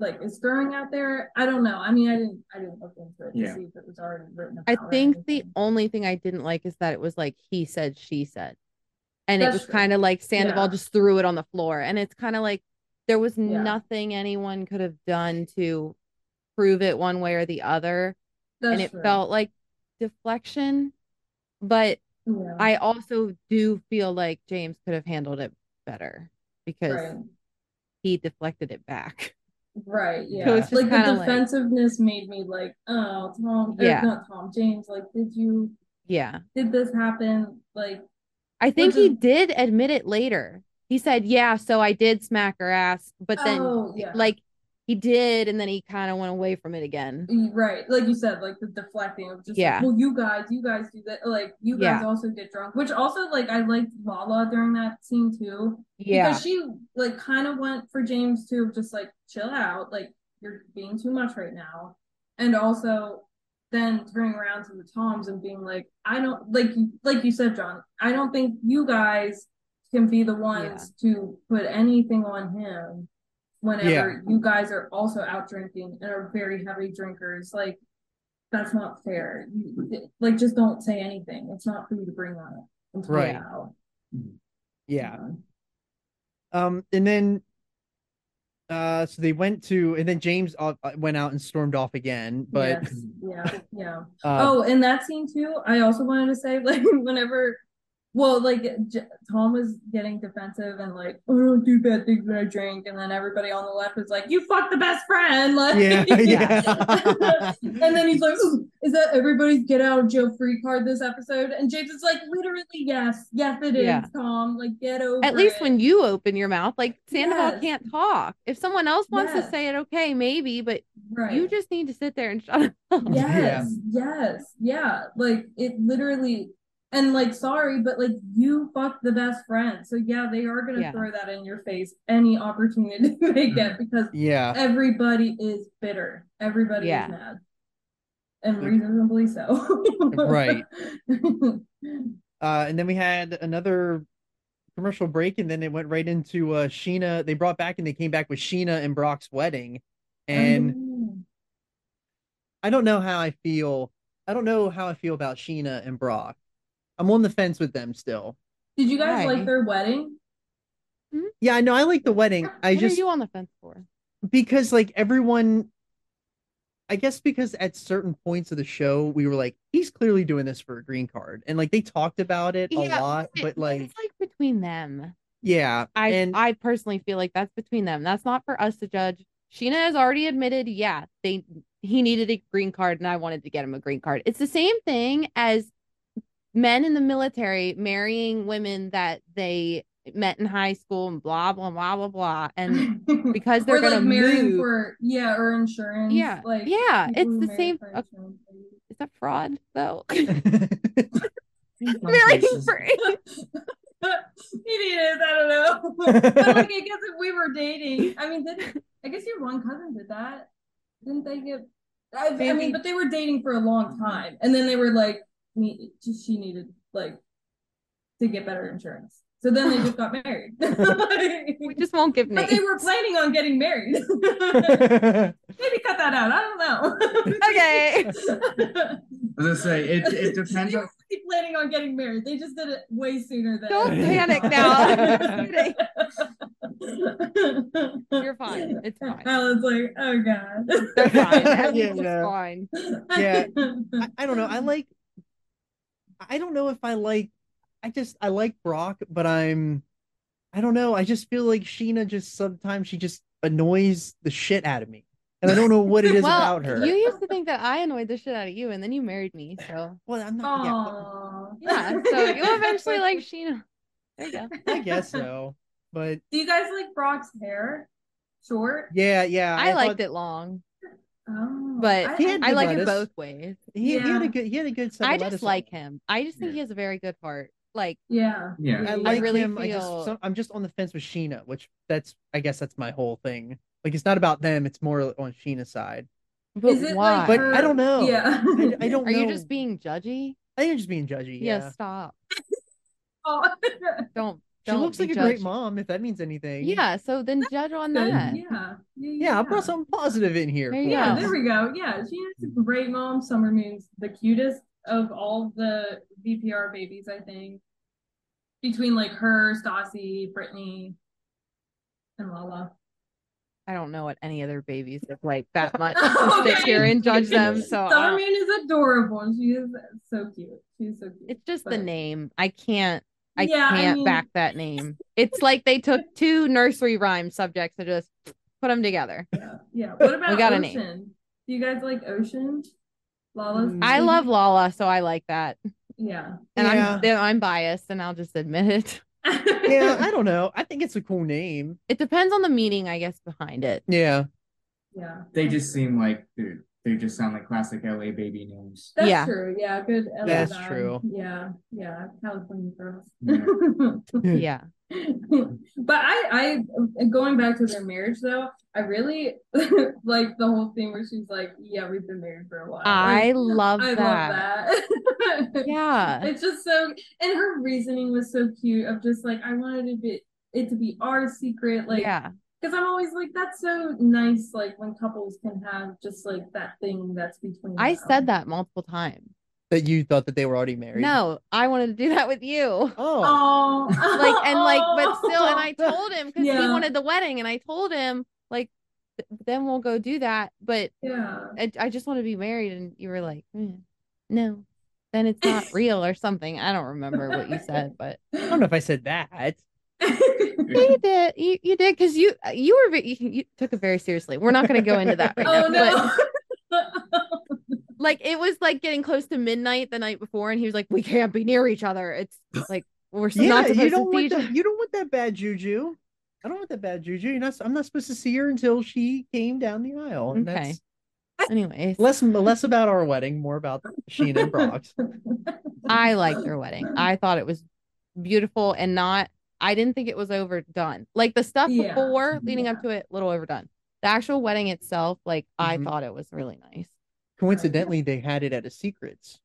like is throwing out there. I don't know. I mean, I didn't I didn't look into it to Yeah. see if it was already written I about or think the only thing I didn't like is that it was like he said, she said. And it was kind of like Sandoval Yeah. just threw it on the floor. And it's kind of like there was Yeah. nothing anyone could have done to prove it one way or the other. That's and it true. felt like deflection. But yeah. I also do feel like James could have handled it better because right. he deflected it back. Right, yeah. it's just like the kinda like- defensiveness made me like, oh, Tom, or Yeah. not Tom, James. Like, did you Yeah. did this happen? Like, I think he is- did admit it later. He said, "Yeah, so I did smack her ass," but then oh yeah, like he did, and then he kind of went away from it again. Right, like you said, like the deflecting of just Yeah. like, well, you guys, you guys do that, like you guys Yeah. also get drunk, which also like I liked Lala during that scene too Yeah, because she like kind of went for James to just like chill out, like you're being too much right now, and also then turning around to the Toms and being like, I don't like like you said, John, I don't think you guys can be the ones to put anything on him whenever Yeah. you guys are also out drinking and are very heavy drinkers. Like that's not fair. You- Like just don't say anything. It's not for you to bring on it. and Right. about. Yeah. Um, and then, uh, so they went to, and then James uh, uh, went out and stormed off again. But Yes. yeah, yeah. uh, oh, in that scene too, I also wanted to say like whenever, well, like J- Tom was getting defensive and like, oh, I don't do bad things when I drink, and then everybody on the left was like, you fucked the best friend, like, Yeah, yeah. and then he's like, is that everybody's get out of jail free card this episode? And James is like, literally, yes, yes, it is, Yeah. Tom. Like, get over. At least it. when you open your mouth, like Sandoval Yes. can't talk. If someone else wants Yes. to say it, okay, maybe, but right. you just need to sit there and shut up. Yes, yes, yeah. Like it literally and like sorry, but like you fucked the best friend. So yeah, they are gonna Yeah. throw that in your face any opportunity they get because yeah, everybody is bitter. Everybody Yeah. is mad. And reasonably so. Right. uh, and then we had another commercial break, and then it went right into uh Scheana. They brought back and they came back with Scheana and Brock's wedding, and Mm. I don't know how I feel. I don't know how I feel about Scheana and Brock. I'm on the fence with them still. did you guys Why? like their wedding? Hmm? Yeah, I know I like the wedding. I what just are you on the fence for? because like everyone I guess because at certain points of the show we were like, he's clearly doing this for a green card. And like they talked about it a lot, It- but like it's like between them. yeah. I and I personally feel like that's between them. That's not for us to judge. Scheana has already admitted, yeah, they he needed a green card and I wanted to get him a green card. It's the same thing as men in the military marrying women that they met in high school and blah blah blah blah blah. And because they're gonna marrying move- for yeah, or insurance. yeah, Like yeah, it's the same. for uh, insurance. is that fraud though? Marrying for Maybe it is. I don't know. but like, I guess if we were dating, I mean, did I guess your one cousin did that? Didn't they get? I, I mean, but they were dating for a long time, and then they were like, me, she needed like to get better insurance. So then they just got married. we just won't give but they were planning on getting married. Maybe cut that out. I don't know. Okay. As I say, it it depends They on were really planning on getting married. They just did it way sooner than. Don't panic now. You're fine. It's fine. Alan's like, oh god. They're fine. Yeah, It's fine. Yeah. I, I don't know. I like I don't know if I like I just I like Brock, but I'm I don't know. I just feel like Scheana just sometimes she just annoys the shit out of me. And I don't know what it is well, about her. you used to think that I annoyed the shit out of you, and then you married me. So Well, I'm not yeah, yeah, so you eventually like Scheana. There you go. I guess so. But Do you guys like Brock's hair? Short? yeah, yeah. I, liked thought it long, Oh, but He had I good like it both ways. He, he had a good he had a good set I just lettuce on like him. I just think Yeah. he has a very good heart. Like yeah. Yeah. I I really him. I feel- just so, I'm just on the fence with Scheana, which that's I guess that's my whole thing. Like it's not about them, it's more on Scheana's side. But Is it why? like But her- I don't know. Yeah. I, I don't Are know. you just being judgy? I think I'm just being judgy. Yeah, Yeah. stop. Oh. Don't. She looks be like a great mom, if that means anything. Yeah, so then judge on Good. that. Yeah. Yeah, I brought something positive in here. There Yeah, there we go. Yeah, she is a great mom. Summer Moon's the cutest of all the VPR babies, I think. Between like her, Stassi, Brittany, and Lala. I don't know what any other babies look like that much Oh, to sit here and judge them. So I Summer uh, Moon is adorable. and She is so cute. She's so cute. it's just the name. I can't. I Yeah, can't mean- back that name. It's like they took two nursery rhyme subjects and just put them together. Yeah. yeah. What about got a Ocean? name. Do you guys like Ocean? Lala's Mm. I love Lala, so I like that. Yeah. And Yeah. I'm I'm biased, and I'll just admit it. Yeah, I don't know. I think it's a cool name. It depends on the meaning, I guess, behind it. Yeah. yeah. They just seem like dude, they just sound like classic LA baby names. That's Yeah. true. Yeah, good. LA That's vibe. true. Yeah, yeah, California girls. Yeah. but I, I, going back to their marriage though, I really like the whole thing where she's like, "Yeah, we've been married for a while." I Like, love I that. love that. Yeah. it's just so, and her reasoning was so cute. Of just like, I wanted it, be, it to be our secret, like, yeah. Because I'm always like, that's so nice, like when couples can have just like that thing that's between. I them. said that multiple times. That you thought that they were already married. No, I wanted to do that with you. Oh. Oh, Like and like, but still, and I told him because he wanted the wedding, and I told him like, th- then we'll go do that. But yeah. I, I just want to be married, and you were like, "Mm, no, then it's not real or something. I don't remember what you said, but I don't know if I said that. Yeah, you did. You you did because you you were ve- you, you took it very seriously. We're not going to go into that right oh now. no. But like it was like getting close to midnight the night before, and he was like, "We can't be near each other." It's like we're Yeah, not supposed you don't to want each that. You don't want that bad juju. I don't want that bad juju. You're not. I'm not supposed to see her until she came down the aisle. And Okay. that's Anyways, less less about our wedding, more about Scheana and Brock's. I liked their wedding. I thought it was beautiful and not. I didn't think it was overdone. Like the stuff Yeah, before, leading up to it, a little overdone. The actual wedding itself, like I Mhm. thought it was really nice. Coincidentally, they had it at a secrets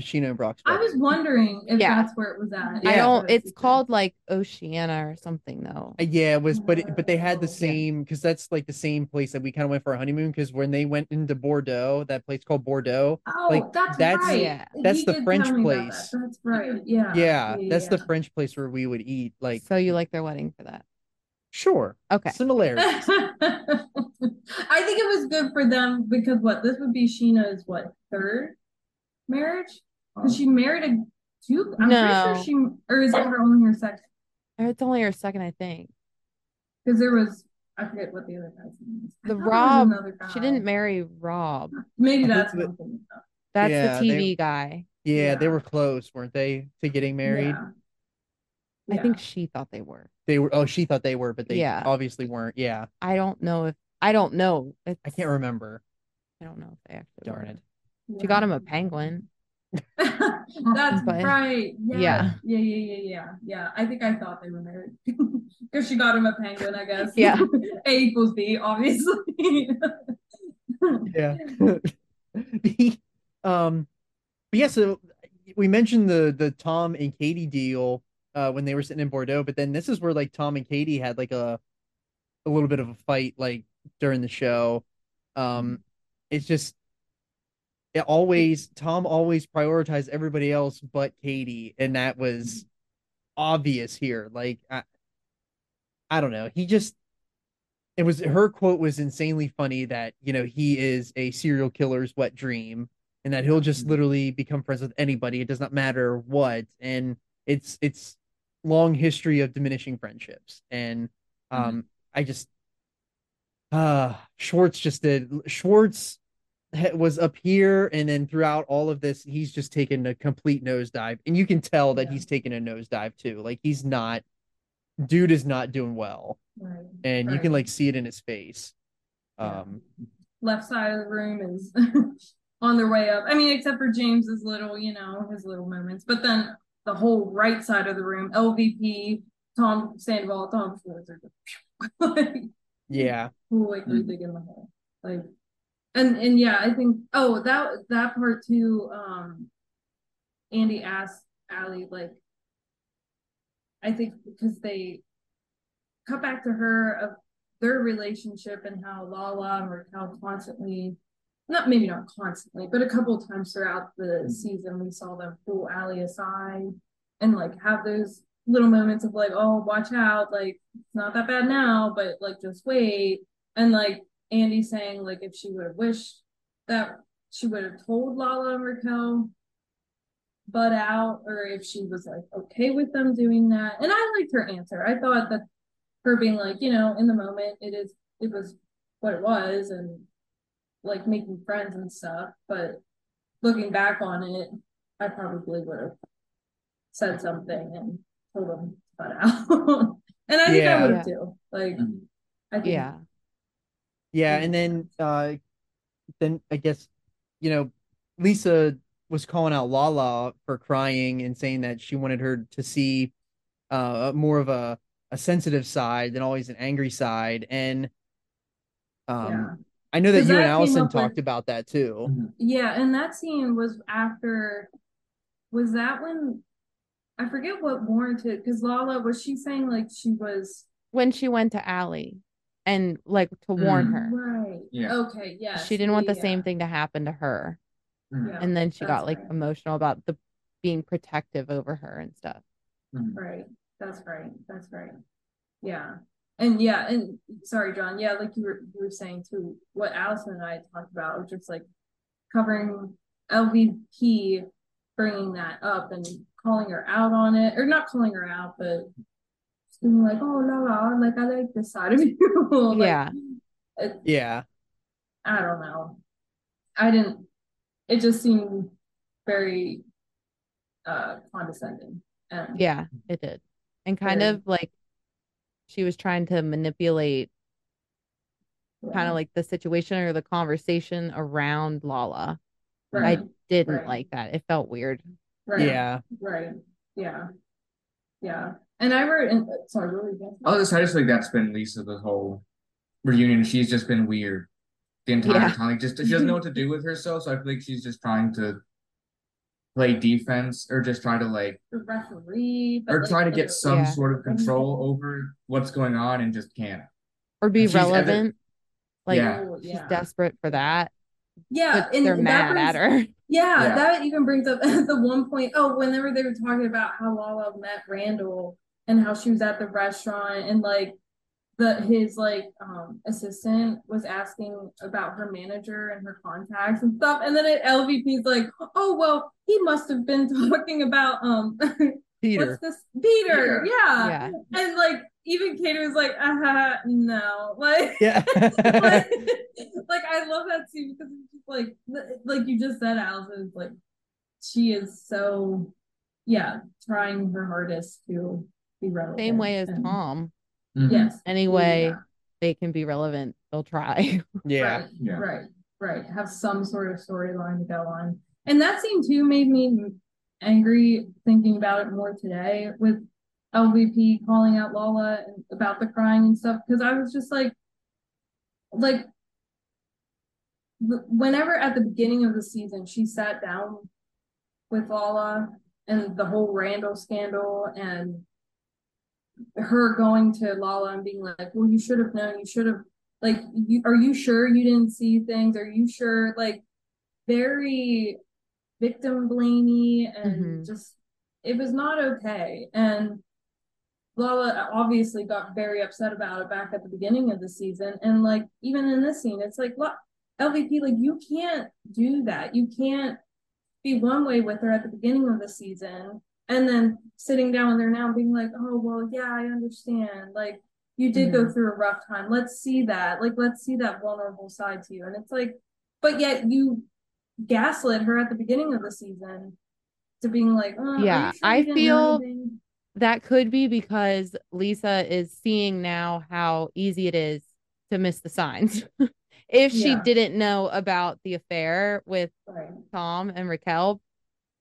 Scheana and Brock's I was wondering if Yeah. that's where it was at. Yeah. I don't. It's called like Oceana or something though. Uh, Yeah, it was, but it, but they had the Oh, same because that's like the same place that we kind of went for our honeymoon. Because when they went into Bordeaux, that place called Bordeaux, Oh, like, that's, that's- right. Yeah. that's He the French tell me about that. place. That's right. Yeah. yeah, that's the. French place where we would eat. Like, so you like their wedding for that? sure, Okay. similarities. I think it was good for them because what this would be Scheana's what third marriage because she married a duke. I'm No. pretty sure she or is it her only her second? It's only her second, I think. Because there was I forget what the other guy's name is. The thought there was Rob. She didn't marry Rob. Maybe that's that- what I'm thinking of. That's Yeah, the they- TV guy. Yeah, they were close, weren't they, to getting married? Yeah. I think she thought they were. They were. Oh, she thought they were, but they Yeah. obviously weren't. Yeah, I don't know if I don't know. It's, I can't remember. I don't know if they actually. Darn were. it. She got him a penguin. That's But- right. Yeah. Yeah. yeah. Yeah. Yeah. Yeah. Yeah. I think I thought they were married because she got him a penguin. I guess. Yeah. A equals B, obviously. Yeah. the um, but yeah. So we mentioned the the Tom and Katie deal uh when they were sitting in Bordeaux, but then this is where like Tom and Katie had like a a little bit of a fight like during the show. Um, it's just it always Tom always prioritized everybody else but Katie, and that was obvious here. Like I, I don't know. He just it was her quote was insanely funny that you know he is a serial killer's wet dream and that he'll just literally become friends with anybody. It does not matter what, and it's it's long history of diminishing friendships. And um, I just uh Schwartz just did Schwartz was up here and then throughout all of this he's just taken a complete nosedive and you can tell that Yeah. he's taken a nosedive too like he's not dude is not doing well right. and you can like see it in his face Yeah. um Left side of the room is on their way up. I mean, except for James's little, you know, his little moments. But then the whole right side of the room, LVP, Tom Sandoval, Tom just like yeah like big in the hole. Like and and yeah, I think oh that that part too, um Andy asked Allie like I think because they cut back to her of their relationship and how Lala and Raquel constantly not maybe not constantly, but a couple of times throughout the season we saw them pull Allie aside and like have those little moments of like, oh, watch out, like it's not that bad now, but like just wait. And like Andy saying like if she would have wished that she would have told Lala and Raquel butt out, or if she was like okay with them doing that. And I liked her answer. I thought that her being like, you know, in the moment it is it was what it was and like making friends and stuff. But looking back on it, I probably would have said something and told them to butt out. and I think Yeah. I would Yeah. have too. Like Mhm. I think Yeah. Yeah and then uh then I guess, you know, Lisa was calling out Lala for crying and saying that she wanted her to see uh more of a a sensitive side than always an angry side. And um Yeah. I know that you and that came Allison up with- talked about that too. Mhm. Yeah, and that scene was after. Was that when? I forget what warranted because Lala was she saying like she was when she went to Allie and like to warn Mm. her. right. Yeah. Okay. Yeah. She didn't want the same thing to happen to her. Mhm. Yeah. And then she got like right. emotional about the being protective over her and stuff. Mhm. Right. That's right. That's right. Yeah. And yeah, and sorry, John. Yeah, like you were you were saying too, what Allison and I talked about was just like covering LVP, bringing that up and calling her out on it, or not calling her out, but just being like, "Oh, la la, like I like this side of you." Like, Yeah. it, Yeah. I don't know. I didn't. It just seemed very uh condescending. And Yeah, it did. And kind Very. of like she was trying to manipulate kind of like the situation or the conversation around Lala. right, I didn't right. like that. It felt weird. right. Yeah. Right. Yeah. Yeah. And I wrote in uh, sorry, what were you? Oh, this I just think that's been Lisa the whole reunion. She's just been weird the entire Yeah. time. Like just she doesn't know what to do with herself. So I feel like she's just trying to play defense or just try to like the referee, or like try to get some Yeah. sort of control over what's going on and just can't. Or be And she's relevant. Like Yeah. Oh, she's yeah. desperate for that. Yeah, But and they're that mad at her. Yeah, Yeah. that even brings up the one point. Oh, whenever they were talking about how Lala met Randall and how she was at the restaurant and like the his like um assistant was asking about her manager and her contacts and stuff, and then it, LVP's like, oh well, he must have been talking about um Peter. what's this Peter, Peter. yeah. Yeah. and like even Cater's like, uh-huh, no, like Yeah. like, like I love that scene because it's just like like you just said, Allison. It's like she is so yeah, trying her hardest to be relevant. Same way as and- Tom. Mhm. Yes. Anyway, Yeah. they can be relevant. They'll try. yeah. Right, Yeah. right, right. Have some sort of storyline to go on. And that scene too made me angry thinking about it more today with LVP calling out Lala and about the crying and stuff because I was just like, like, whenever at the beginning of the season she sat down with Lala and the whole Randall scandal and her going to Lala and being like, "Well, you should have known. You should have like you are you sure you didn't see things are you sure like very victim blamey and Mhm. just it was not okay and Lala obviously got very upset about it back at the beginning of the season and like even in this scene it's like LVP like you can't do that you can't be one way with her at the beginning of the season and then sitting down with her now and being like oh well yeah I understand like you did go through a rough time. Let's see that. Like, let's see that vulnerable side to you. And it's like, but yet you gaslit her at the beginning of the season to being like, oh, you Yeah, sure I you didn't know feel- anything?" That could be because Lisa is seeing now how easy it is to miss the signs. if she Yeah. didn't know about the affair with Right. Tom and Raquel,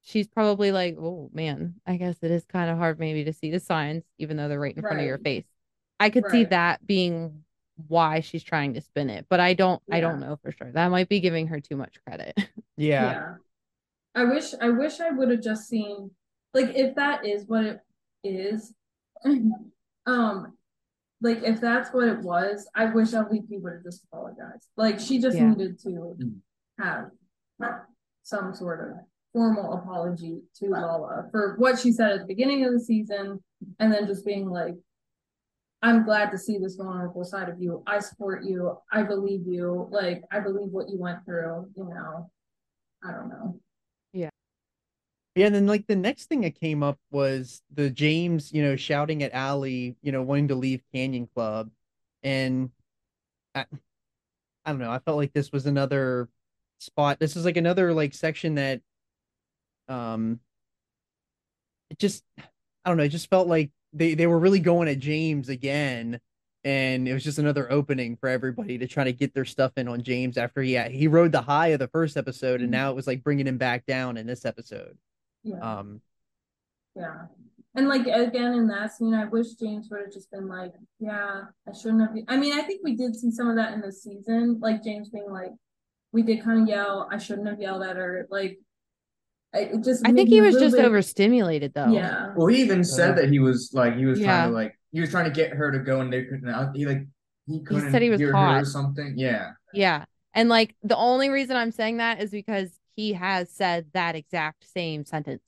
she's probably like, oh man, I guess it is kind of hard maybe to see the signs, even though they're right in front of your face. I could see that being why she's trying to spin it, but I don't I don't know for sure. That might be giving her too much credit. Yeah. Yeah. I wish I wish I would have just seen like if that is what it is. um like if that's what it was, I wish LVP would have just apologized. Like she just Yeah. needed to Mhm. have some sort of formal apology to Lala for what she said at the beginning of the season and then just being like I'm glad to see this vulnerable side of you. I support you. I believe you. Like I believe what you went through, you know. I don't know. Yeah, and then like the next thing that came up was the James, you know, shouting at Allie, you know, wanting to leave Canyon Club. And I, I don't know, I felt like this was another spot. This is like another like section that um it just I don't know, it just felt like they they were really going at James again. and it was just another opening for everybody to try to get their stuff in on James after he he rode the high of the first episode, and Mhm. now it was like bringing him back down in this episode. Yeah. Um, Yeah. And like again in that scene, I wish James would have just been like, Yeah, I shouldn't have I mean, I think we did see some of that in the season, like James being like, We did kind of yell, I shouldn't have yelled at her. Like I- it just I think he was just bit- overstimulated though. Yeah. Well, he even said Uh, that he was like he was Yeah. trying to like he was trying to get her to go and they couldn't. uh, He like he couldn't said he was hear hot. or something. Yeah. Yeah. And like the only reason I'm saying that is because he has said that exact same sentence.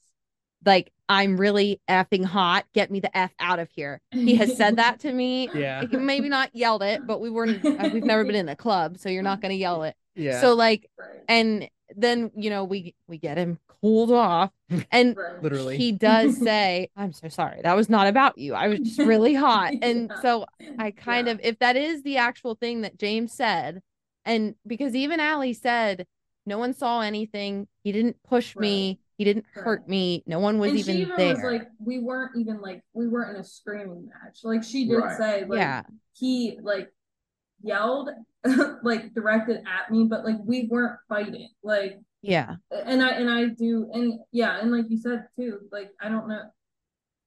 Like, I'm really effing hot. Get me the F out of here. He has said that to me. yeah, He maybe not yelled it, but we weren't, uh, we've never been in a club, so you're not going to yell it. yeah. So, like, and then, you know, we, we get him cooled off and literally, he does say, I'm so sorry. That was not about you. I was just really hot. And Yeah. so I kind Yeah. of, if that is the actual thing that James said, and because even Allie said, no one saw anything. He didn't push me. He didn't hurt me. No one was and even she even there. was like, we weren't even like we weren't in a screaming match. Like she did Right. say, like yeah. he like yelled, like directed at me, but like we weren't fighting. Like Yeah. and I and I do and yeah, and like you said too, like I don't know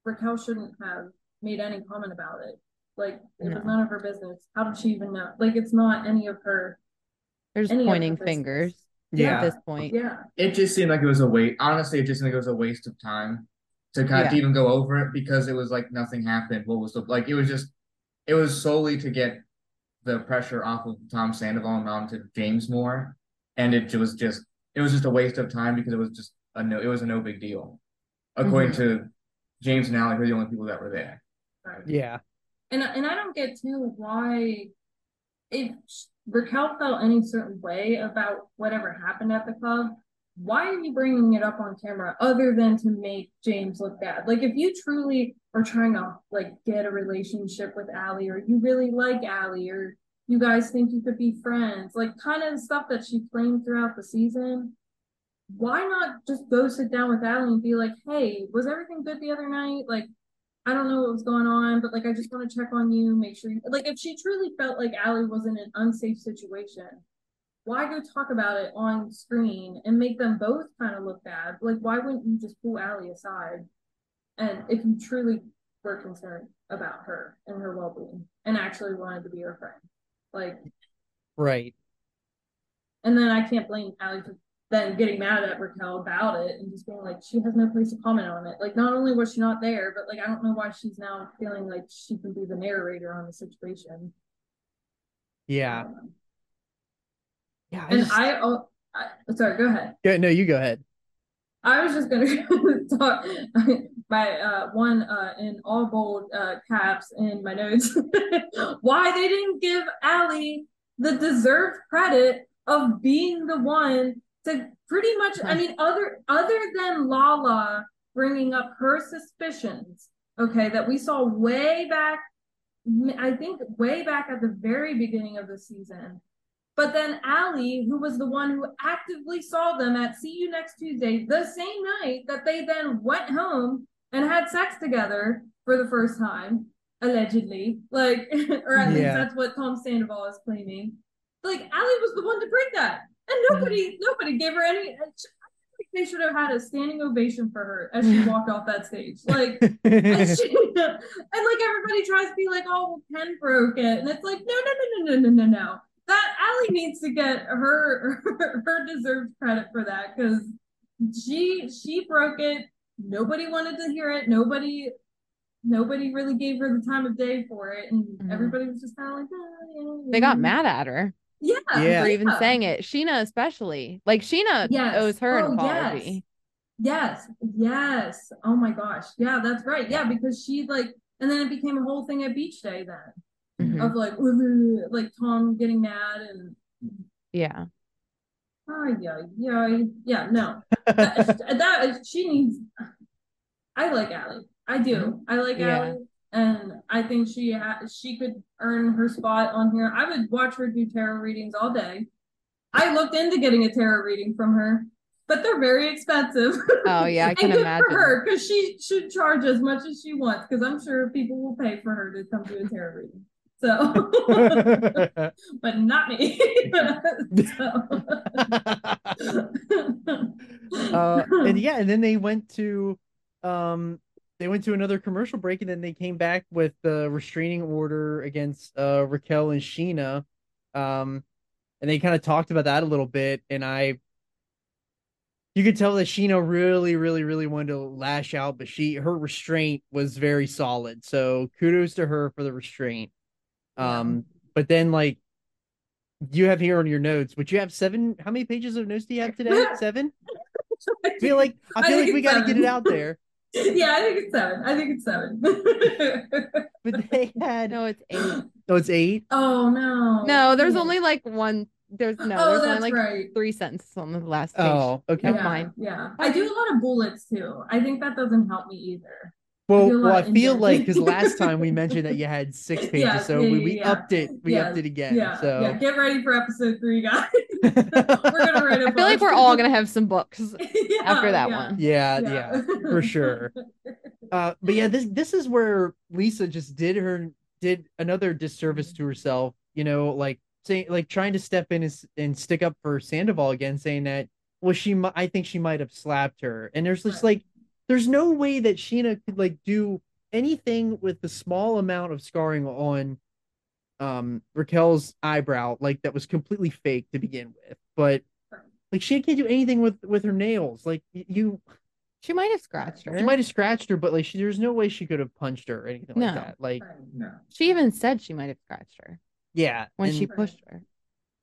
Raquel shouldn't have made any comment about it. Like it No. was none of her business. How did she even know? Like it's not any of her There's Any pointing her business. fingers yeah. at this point. yeah. It just seemed like it was a waste. Honestly, it just seemed like it was a waste of time to kind of even go over it because it was like nothing happened. What was the like? It was just it was solely to get the pressure off of Tom Sandoval and onto James Moore, and it was just it was just a waste of time because it was just a no. It was a no big deal, according mm-hmm. to James and Allie, who are the only people that were there. Right. yeah, And and I don't get too why if Raquel felt any certain way about whatever happened at the club, why are you bringing it up on camera other than to make James look bad? Like if you truly are trying to like get a relationship with Allie or you really like Allie or you guys think you could be friends, like kind of stuff that she claimed throughout the season. Why not just go sit down with Allie and be like, hey, was everything good the other night? Like, I don't know what was going on, but like I just want to check on you, make sure you like if she truly felt like Allie was in an unsafe situation, why go talk about it on screen and make them both kind of look bad? Like why wouldn't you just pull Allie aside and if you truly were concerned about her and her well being and actually wanted to be her friend? Like right. and then I can't blame Allie for then getting mad at Raquel about it and just being like, she has no place to comment on it. Like, not only was she not there, but like, I don't know why she's now feeling like she can be the narrator on the situation. Yeah, Um, yeah. I and just- I, oh, I, sorry, go ahead. Yeah, no, you go ahead. I was just gonna talk my uh one uh in all bold uh caps in my notes why they didn't give Allie the deserved credit of being the one to pretty much I mean other other than Lala bringing up her suspicions okay that we saw way back I think way back at the very beginning of the season but then Allie, who was the one who actively saw them at See You Next Tuesday, the same night that they then went home and had sex together for the first time, allegedly. Like, or at least that's what Tom Sandoval is claiming. Like, Allie was the one to bring that. And nobody, nobody gave her any. They should have had a standing ovation for her as she walked off that stage. Like, and, she, and like everybody tries to be like, oh, well, Ken broke it, and it's like, no, no, no, no, no, no, no, no. That Allie needs to get her her, her deserved credit for that because she she broke it. Nobody wanted to hear it. Nobody nobody really gave her the time of day for it, and Mhm. everybody was just kind of like, oh, yeah, They got mad at her Yeah, Yeah. for even yeah. saying it. Scheana especially. Like Scheana Yes. owes her Oh, an apology. Yes, yes. Oh my gosh. Yeah, that's right. Yeah, because she like, and then it became a whole thing at beach day then Mhm. of like, like Tom getting mad and Yeah. oh yeah, yeah, yeah. No, that, that she needs. I like Allie. I do. I like Yeah. Allie, and I think she ha- she could earn her spot on here. I would watch her do tarot readings all day. I looked into getting a tarot reading from her, but they're very expensive. Oh yeah, I can good imagine. for her because she should charge as much as she wants because I'm sure people will pay for her to come do a tarot reading. So, but not me. So- uh, and yeah, and then they went to um they went to another commercial break and then they came back with the restraining order against uh Raquel and Scheana. Um and they kind of talked about that a little bit and I you could tell that Scheana really, really, really wanted to lash out, but she her restraint was very solid. So kudos to her for the restraint. Yeah. Um, but then like you have here on your notes, which you have seven. How many pages of notes do you have today? Seven. I feel like I I feel think like we got to get it out there. Yeah, I think it's seven. I think it's seven. But they had No, it's eight. oh, it's eight. oh no. No, there's Yeah. only like one. There's no. oh, there's that's only like right. three sentences on the last oh, page. Oh, okay. Never yeah, mind. Yeah, I do a lot of bullets too. I think that doesn't help me either. Well, do a well, I feel there. like because last time we mentioned that you had six pages, Yeah, so yeah, we, yeah, we yeah. upped it. We Yeah, upped it again. Yeah, so yeah. Get ready for episode three, guys. we're gonna write a I feel like we're all gonna have some books. Yeah, after that yeah, one. yeah, yeah, for sure. Uh, but yeah, this this is where Lisa just did her did another disservice to herself. You know, like saying like trying to step in and, and stick up for Sandoval again, saying that well, she I think she might have slapped her, and there's just Right. like there's no way that Scheana could like do anything with the small amount of scarring on um Raquel's eyebrow, like that was completely fake to begin with, but. Like she can't do anything with with her nails. Like you, She might have scratched her. she might have scratched her, but like she, there's no way she could have punched her or anything like that. Like, No. She even said she might have scratched her yeah, when and- she pushed her.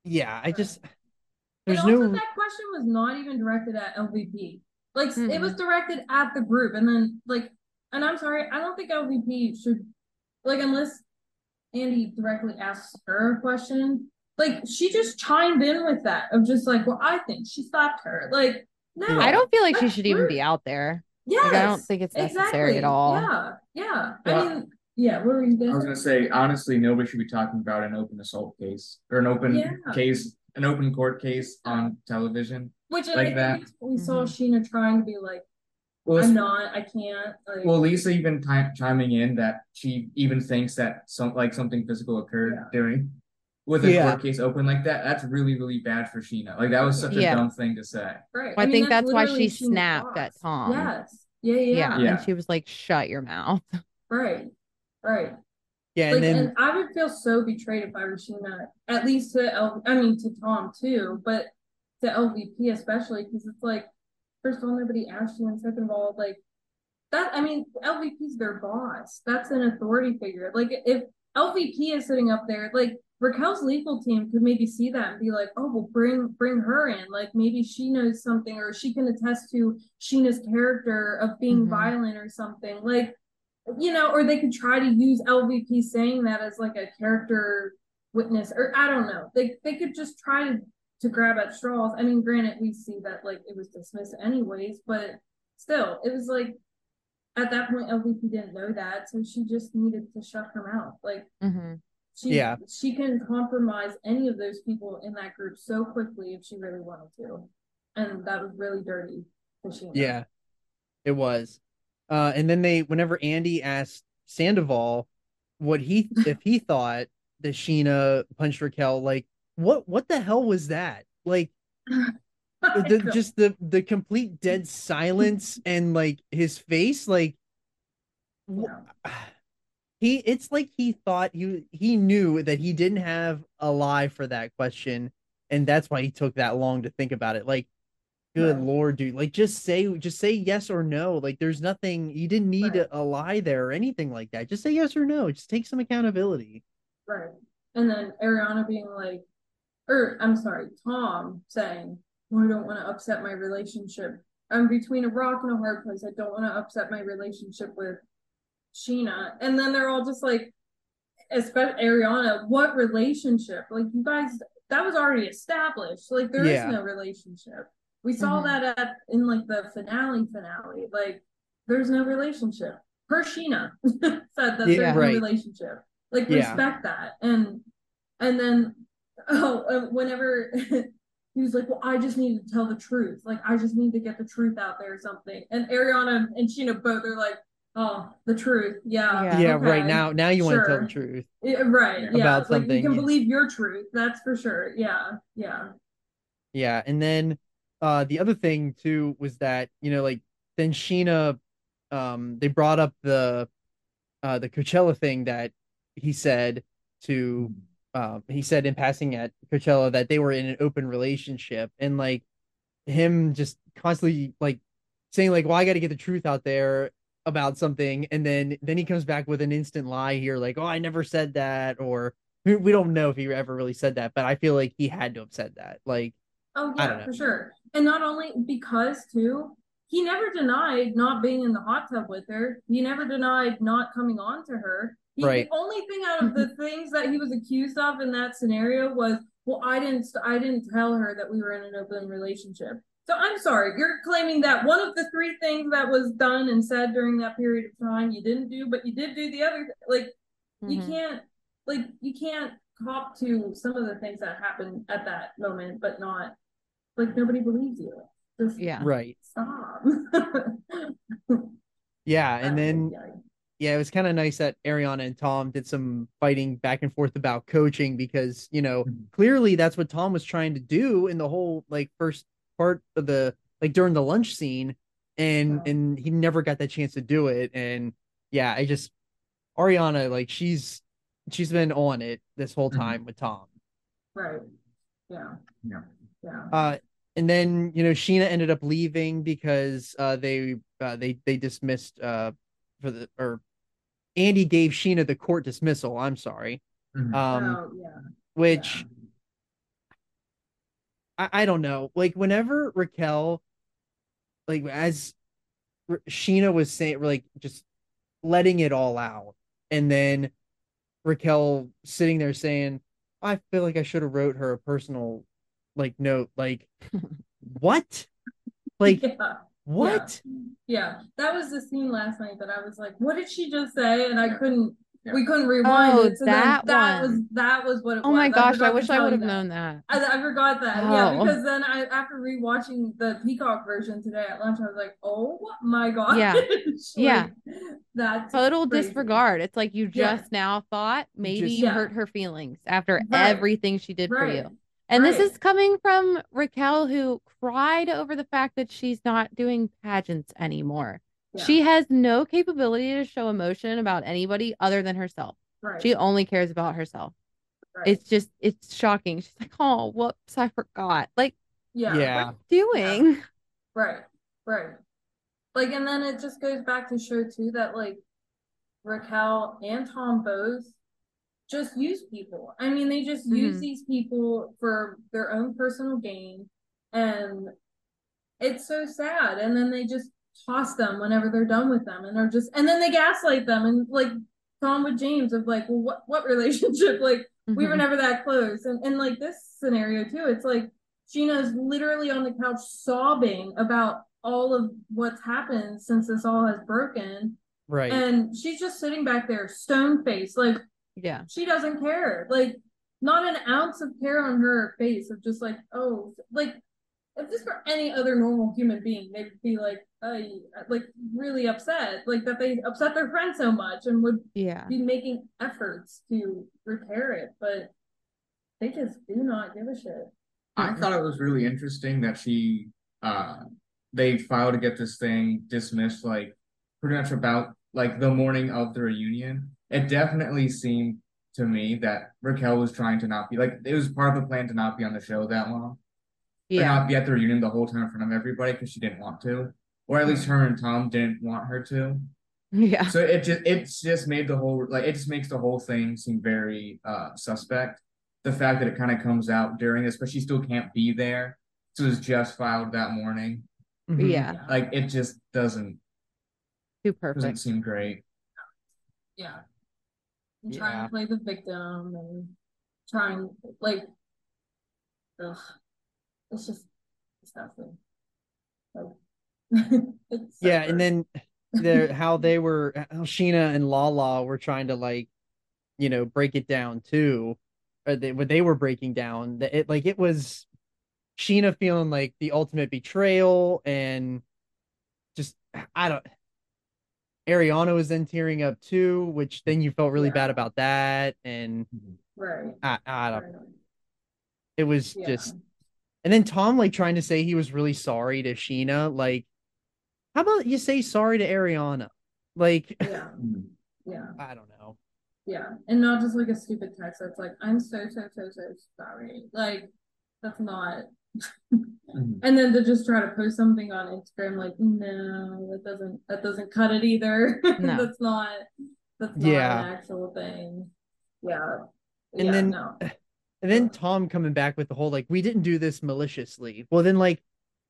yeah, I just And also, no that question was not even directed at LVP. Like it Mm-mm. was mm-hmm. directed at the group, and then like, and I'm sorry, I don't think LVP should like unless Andy directly asks her a question. Like she just chimed in with that of just like, well, I think she slapped her. Like, no, I don't feel like she That's should even be out there. Yeah, Like, I don't think it's necessary exactly. at all. Yeah, yeah. Well, I mean, yeah. What were you I was gonna say, honestly, nobody should be talking about an open assault case or an open Yeah. case, an open court case on television. Which like I think that. we- we saw Mhm. Scheana trying to be like, Well, I'm not, I can't. Like, well, Lisa even ti- chiming in that she even thinks that some like something physical occurred Yeah. during with a Yeah. court case open like that. That's really really bad for Scheana. Like that was such a dumb thing to say. right. I think that's why she Scheana's snapped at. Tom. Yes. Yeah, yeah, Yeah. yeah. Yeah. And she was like, shut your mouth. Right. Right. yeah, like, and then and I would feel so betrayed if I were Scheana, at least to I mean to Tom too, but to LVP especially because it's like, first of all, nobody asked you, and second of all, like that. I mean, LVP's their boss. That's an authority figure. Like if LVP is sitting up there, like Raquel's legal team could maybe see that and be like, oh, well, bring bring her in. Like maybe she knows something, or she can attest to Scheana's character of being Mhm. violent or something. Like you know, or they could try to use LVP saying that as like a character witness, or I don't know. They they could just try to to grab at straws. I mean, granted, we see that like it was dismissed anyways, but still, it was like at that point LVP didn't know that, so she just needed to shut her mouth. Like hmm she Yeah. she can compromise any of those people in that group so quickly if she really wanted to, and that was really dirty. for Scheana. yeah, it was. Uh, and then they, whenever Andy asked Sandoval what he if he thought that Scheana punched Raquel, like what what the hell was that? Like the, just the the complete dead silence and like his face, like Yeah. he it's like he thought he he knew that he didn't have a lie for that question and that's why he took that long to think about it like good Right. lord dude like just say just say yes or no like there's nothing you didn't need Right. a, a lie there or anything like that just say yes or no just take some accountability Right. And then Ariana being like, or I'm sorry, Tom saying, well, I don't want to upset my relationship. I'm between a rock and a hard place. I don't want to upset my relationship with Scheana. And then they're all just like, especially Ariana, what relationship? Like, you guys, that was already established. Like, there is Yeah. no relationship. We saw Mhm. that at in like the finale finale. Like, there's no relationship. Her Scheana said that Yeah, there's right. no relationship. Like Yeah. respect that. And and then oh uh, whenever he was like, Well, I just need to tell the truth. Like I just need to get the truth out there or something. And Ariana and Scheana both are like, Oh, the truth. Yeah. Yeah. yeah, okay. right now now you want to tell the truth. Yeah, right. Yeah. Yeah. About like something, you can believe your truth. That's for sure. Yeah. Yeah. Yeah, and then uh the other thing too was that, you know, like then Scheana um they brought up the uh the Coachella thing that he said to um he said in passing at Coachella that they were in an open relationship and like him just constantly like saying like, well, I got to get the truth out there about something, and then then he comes back with an instant lie here, like, oh, I never said that, or we, we don't know if he ever really said that, but I feel like he had to have said that, like, Oh yeah, for sure. And not only because too, he never denied not being in the hot tub with her. He never denied not coming on to her. He, Right. The only thing out of the things that he was accused of in that scenario was, well, I didn't, I didn't tell her that we were in an open relationship. So I'm sorry, you're claiming that one of the three things that was done and said during that period of time you didn't do, but you did do the other. Like you Mhm. can't like you can't cop to some of the things that happened at that moment but not like nobody believes you just Yeah. right, stop yeah, and then Yeah. yeah, it was kind of nice that Ariana and Tom did some fighting back and forth about coaching because, you know, Mhm. clearly that's what Tom was trying to do in the whole like first part of the like during the lunch scene and Yeah. and he never got that chance to do it and yeah, I just Ariana like she's she's been on it this whole Mhm. time with Tom. right yeah Yeah. yeah Uh and then, you know, Scheana ended up leaving because uh they uh they they dismissed uh for the or Andy gave Scheana the court dismissal. I'm sorry. Mhm. Um, oh yeah which I, I don't know. Like whenever Raquel, like as R- Scheana was saying, like just letting it all out, and then Raquel sitting there saying, "I feel like I should have wrote her a personal like note." Like what? Like yeah what? yeah that was the scene last night that i was like what did she just say and i couldn't Yeah. we couldn't oh, rewind Oh, it so that then that was that was what it Oh was my gosh, I forgot to wish I would have that. known that. I, I forgot that. Yeah, Oh. because then I after rewatching the Peacock version today at lunch, I was like, oh my god. Yeah. Like, Yeah. That Total crazy. disregard. It's like you Yeah. just now thought maybe Just- you Yeah. hurt her feelings after Right. everything she did for you. And this is coming from Raquel, who cried over the fact that she's not doing pageants anymore. Yeah. She has no capability to show emotion about anybody other than herself. right. She only cares about herself. right. It's just, it's shocking. She's like, oh, whoops, I forgot. Like, yeah. Yeah. what are you doing? Right. Right. Like, and then it just goes back to show too that like Raquel and Tom both just use people. I mean, they just use Mhm. these people for their own personal gain, and it's so sad. And then they just toss them whenever they're done with them, and they're just, and then they gaslight them, and like Tom with James of like, well, what what relationship? Like, we were Mhm. never that close. And and like this scenario too, it's like Scheana's literally on the couch sobbing about all of what's happened since this all has broken. Right. And she's just sitting back there, stone faced, like yeah. she doesn't care. Like not an ounce of care on her face of just like, oh like if this were any other normal human being, they'd be like, uh, like really upset, like that they upset their friend so much and would Yeah. be making efforts to repair it, but they just do not give a shit. I thought it was really interesting that she uh they filed to get this thing dismissed like pretty much about like the morning of the reunion. It definitely seemed to me that Raquel was trying to not be like it was part of the plan to not be on the show that long. Or Yeah. not be at the reunion the whole time in front of everybody because she didn't want to. Or at least her and Tom didn't want her to. Yeah. So it just it's just made the whole like it just makes the whole thing seem very uh suspect. The fact that it kind of comes out during this, but she still can't be there. So it was just filed that morning. Mhm. Yeah. Like it just doesn't Too perfect. doesn't perfect. seem great. Yeah. And trying Yeah. to play the victim and trying like ugh. It's just. Like it's so Yeah, and then the how they were how Scheana and Lala were trying to like, you know, break it down too. Or they what they were breaking down. That it like it was Sheena feeling like the ultimate betrayal and just I don't Ariana was then tearing up too, which then you felt really Yeah. bad about that, and mm-hmm. Right. I, I don't. right. It was Yeah. just, and then Tom like trying to say he was really sorry to Scheana. Like, how about you say sorry to Ariana? Like, Yeah. Yeah. I don't know. Yeah. And not just like a stupid text that's like, I'm so, so, so, so sorry. Like, that's not. Mhm. And then to just try to post something on Instagram, like, no, that doesn't that doesn't cut it either. No. that's not that's not Yeah. an actual thing. Yeah. And yeah, then- no. And then Tom coming back with the whole like, we didn't do this maliciously. Well, then like,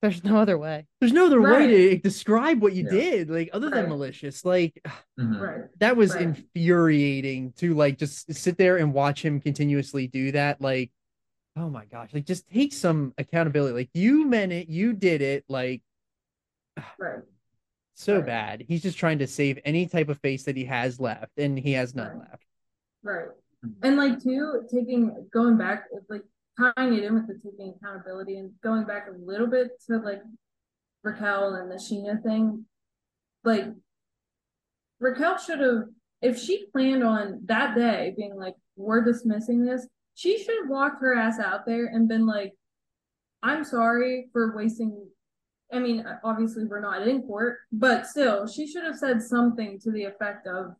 There's no other way. there's no other way Right. to describe what you Yeah. did, like other than malicious. Like, Mhm. Right. that was Right. infuriating to like just sit there and watch him continuously do that. Like, oh my gosh, like just take some accountability. Like, you meant it, you did it. Like, Right. so Right. bad. He's just trying to save any type of face that he has left, and he has none Right. left. Right. Mhm. And like too, taking going back, like tying it in with the taking accountability and going back a little bit to like Raquel and the Scheana thing. Like Raquel should have, if she planned on that day being like, we're dismissing this, she should have walked her ass out there and been like, I'm sorry for wasting. I mean, obviously we're not in court, but still, she should have said something to the effect of,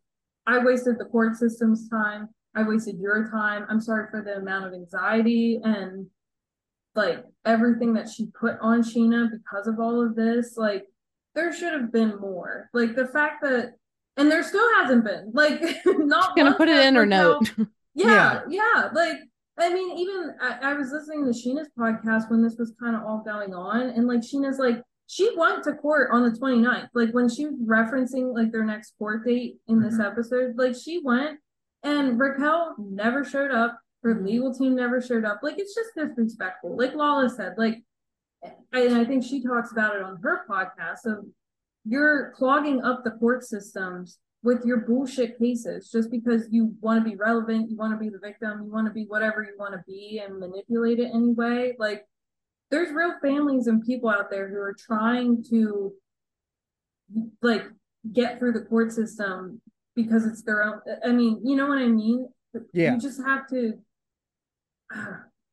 I wasted the court system's time. I wasted your time. I'm sorry for the amount of anxiety and like everything that she put on Scheana because of all of this. Like, there should have been more. Like, the fact that, and there still hasn't been. Like, not Gonna put it in her note. yeah, yeah. Like, I mean, even I, I was listening to Scheana's podcast when this was kind of all going on, and like Scheana's like, she went to court on the 29th. Like when she was referencing like their next court date in this Mhm. episode, like she went and Raquel never showed up. Her legal team never showed up. Like it's just disrespectful. Like Lala said, like and I think she talks about it on her podcast of you're clogging up the court systems with your bullshit cases just because you want to be relevant, you want to be the victim, you want to be whatever you want to be and manipulate it anyway. Like there's real families and people out there who are trying to like get through the court system because it's their own I mean, you know what I mean? Yeah. You just have to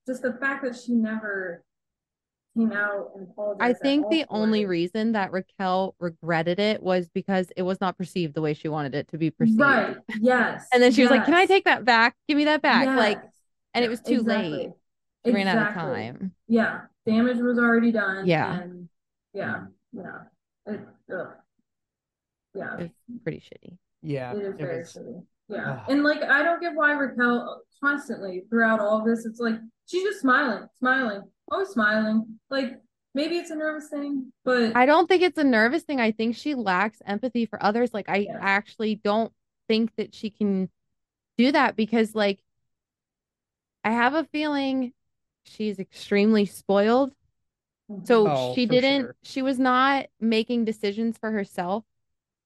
just the fact that she never came out and apologized. I think the only it. reason that Raquel regretted it was because it was not perceived the way she wanted it to be perceived. Right. Yes. And then she was like, "Can I take that back? Give me that back!" Like, and it was too exactly. late. She ran out of time. Yeah. Damage was already done. Yeah. And yeah. Yeah. It. Yeah. It's pretty shitty. Yeah, It is very was. shitty. Yeah. Ugh. And like I don't get why Raquel constantly throughout all this, it's like she's just smiling, smiling, always smiling. Like maybe it's a nervous thing, but I don't think it's a nervous thing. I think she lacks empathy for others. Like, I Yes. actually don't think that she can do that because, like, I have a feeling she's extremely spoiled. Mm-hmm. So Oh, she didn't, sure. she was not making decisions for herself.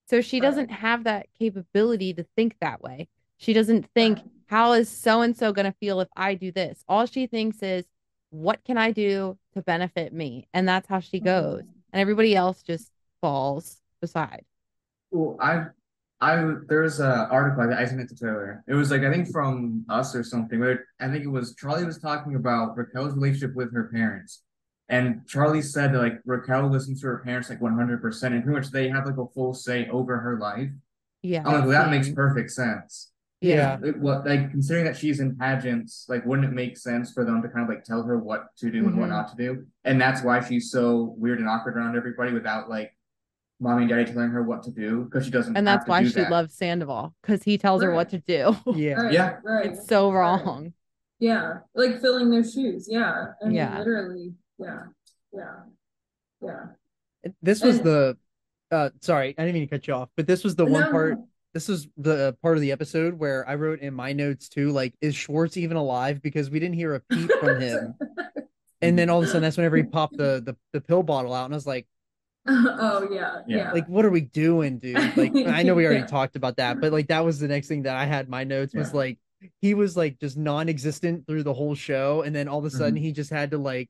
So she Right. doesn't have that capability to think that way. She doesn't think, Right. how is so and so going to feel if I do this? All she thinks is, what can I do to benefit me? And that's how she goes. Mm-hmm. And everybody else just falls beside. Well, I, I there's a article I, I sent it to Taylor. It was like I think from us or something. Where I think it was Charlie was talking about Raquel's relationship with her parents, and Charlie said that like Raquel listens to her parents like 100 percent, and pretty much they have like a full say over her life. Yeah. I'm like, well, that makes mm-hmm. perfect sense. Yeah. It, what like considering that she's in pageants, like wouldn't it make sense for them to kind of like tell her what to do and what Mhm. not to do? And that's why she's so weird and awkward around everybody without like mommy and daddy telling her what to do because she doesn't. And that's why do she that. loves Sandoval because he tells her what to do. Yeah. Right, Yeah. Right. it's so right. wrong. Yeah. Like filling their shoes. Yeah. I mean, Yeah. literally. Yeah. Yeah. Yeah. This was And- the uh sorry, I didn't mean to cut you off, but this was the one part no. This was the part of the episode where I wrote in my notes too, like, is Schwartz even alive? Because we didn't hear a peep from him. And then all of a sudden that's whenever he popped the the, the pill bottle out, and I was like, oh yeah. Yeah. Yeah. like, what are we doing, dude? Like I know we already Yeah. talked about that, but like that was the next thing that I had in my notes was Yeah. like he was like just non-existent through the whole show, and then all of a sudden Mhm. he just had to like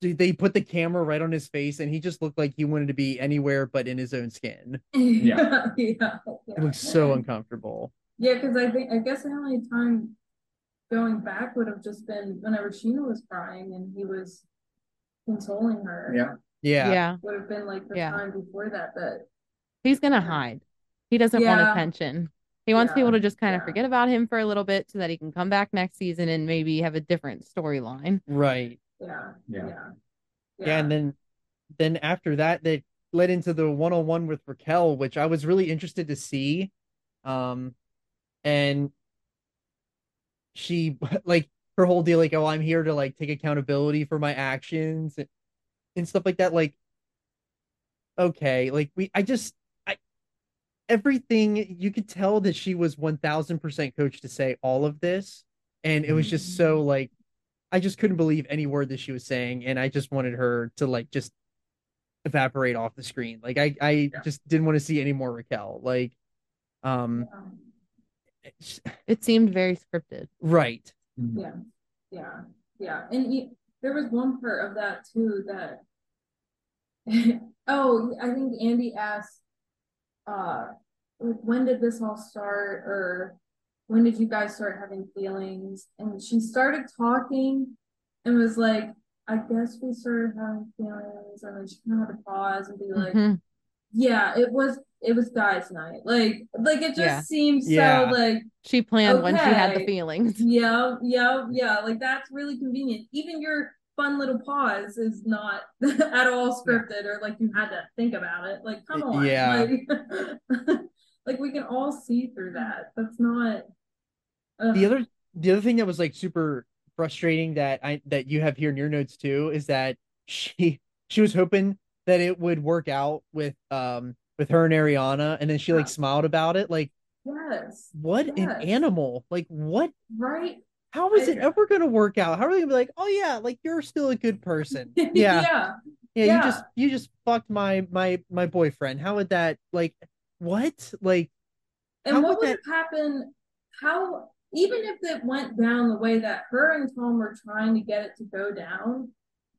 they put the camera right on his face and he just looked like he wanted to be anywhere but in his own skin. yeah, yeah, It looks so uncomfortable. Yeah, because I think I guess the only time going back would have just been whenever Scheana was crying and he was consoling her. Yeah. Yeah. Yeah. Would have been like the Yeah. time before that, but He's gonna hide. He doesn't want attention. He wants Yeah, people to just kind of forget about him for a little bit so that he can come back next season and maybe have a different storyline. Right. Yeah, Yeah. yeah, Yeah. and then then after that they led into the one-on-one with Raquel, which I was really interested to see. Um and she like her whole deal like oh I'm here to like take accountability for my actions and, and stuff like that like okay like we I just I everything you could tell that she was 1000% coached to say all of this and it was just so like I just couldn't believe any word that she was saying and I just wanted her to like just evaporate off the screen like I I Yeah. just didn't want to see any more Raquel like um Um, It seemed very scripted. right Mhm. yeah, yeah, yeah. And he, there was one part of that too that oh, I think Andy asked uh when did this all start or when did you guys start having feelings? And she started talking and was like, I guess we started having feelings and then she kind of had to pause and be like, Mhm. Yeah, it was it was guys' night. Like like it just Yeah. seems Yeah. so like She planned when she had the feelings. yeah, yeah, yeah. Like that's really convenient. Even your fun little pause is not at all scripted or like you had to think about it. Like, come on. Yeah. Like, like we can all see through that. That's not ugh. the other the other thing that was like super frustrating that I that you have here in your notes too is that she she was hoping that it would work out with um with her and Ariana and then she like Yeah. smiled about it like yes. what an animal like what Right? how is it ever gonna work out how are they gonna be like oh yeah like you're still a good person yeah yeah. yeah you just you just fucked my my my boyfriend how would that like what like And what would happened? How even if it went down the way that her and Tom were trying to get it to go down,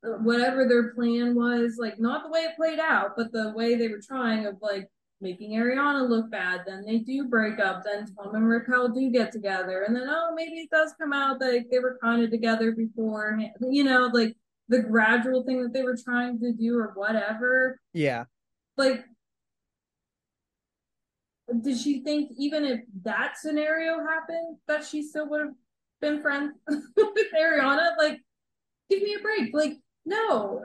uh, whatever their plan was, like not the way it played out, but the way they were trying of like making Ariana look bad. Then they do break up. Then Tom and Raquel do get together, and then oh maybe it does come out that they were kind of together before. You know, like the gradual thing that they were trying to do or whatever yeah like did she think even if that scenario happened that she still would have been friends with Ariana? Like, give me a break. Like, no.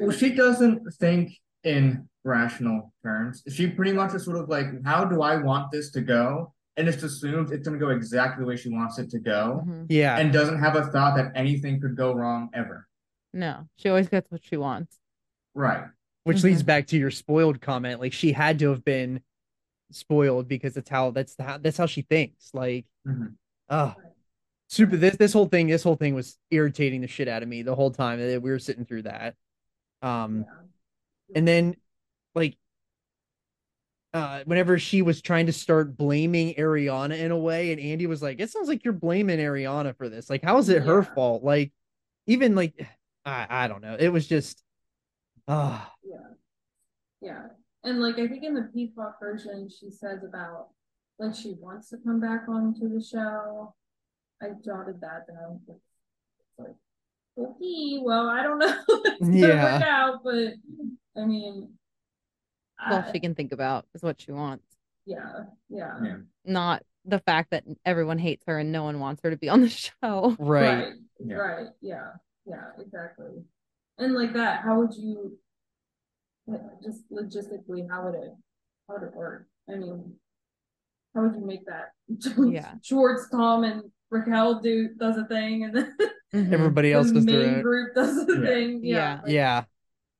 Well, she doesn't think in rational terms. She pretty much is sort of like, how do I want this to go? And just assumes it's going to go exactly the way she wants it to go, Mhm. yeah and doesn't have a thought that anything could go wrong ever. No, she always gets what she wants. Right. which leads Mhm. back to your spoiled comment like she had to have been spoiled because that's how that's how that's how she thinks like Mhm. oh super this this whole thing this whole thing was irritating the shit out of me the whole time that we were sitting through that. Um and then like uh whenever she was trying to start blaming Ariana in a way and Andy was like it sounds like you're blaming Ariana for this. Like how is it her fault? Like even like I I don't know. It was just ah yeah. Yeah. And like I think in the Peacock version she says about like she wants to come back onto the show. I jotted that down. It's like okay, well I don't know if it's gonna Yeah. work out, but I mean All I- she can think about is what she wants, yeah, yeah. Yeah. not the fact that everyone hates her and no one wants her to be on the show. right Right, Yeah. right, yeah, yeah, exactly. And like that, how would you like, just logistically, how would it how would it work? I mean, how would you make that Yeah. Schwartz, Tom, and Raquel do does a thing, and then Mhm. everybody else the does main their group does a Yeah. thing. Yeah, Yeah. like, yeah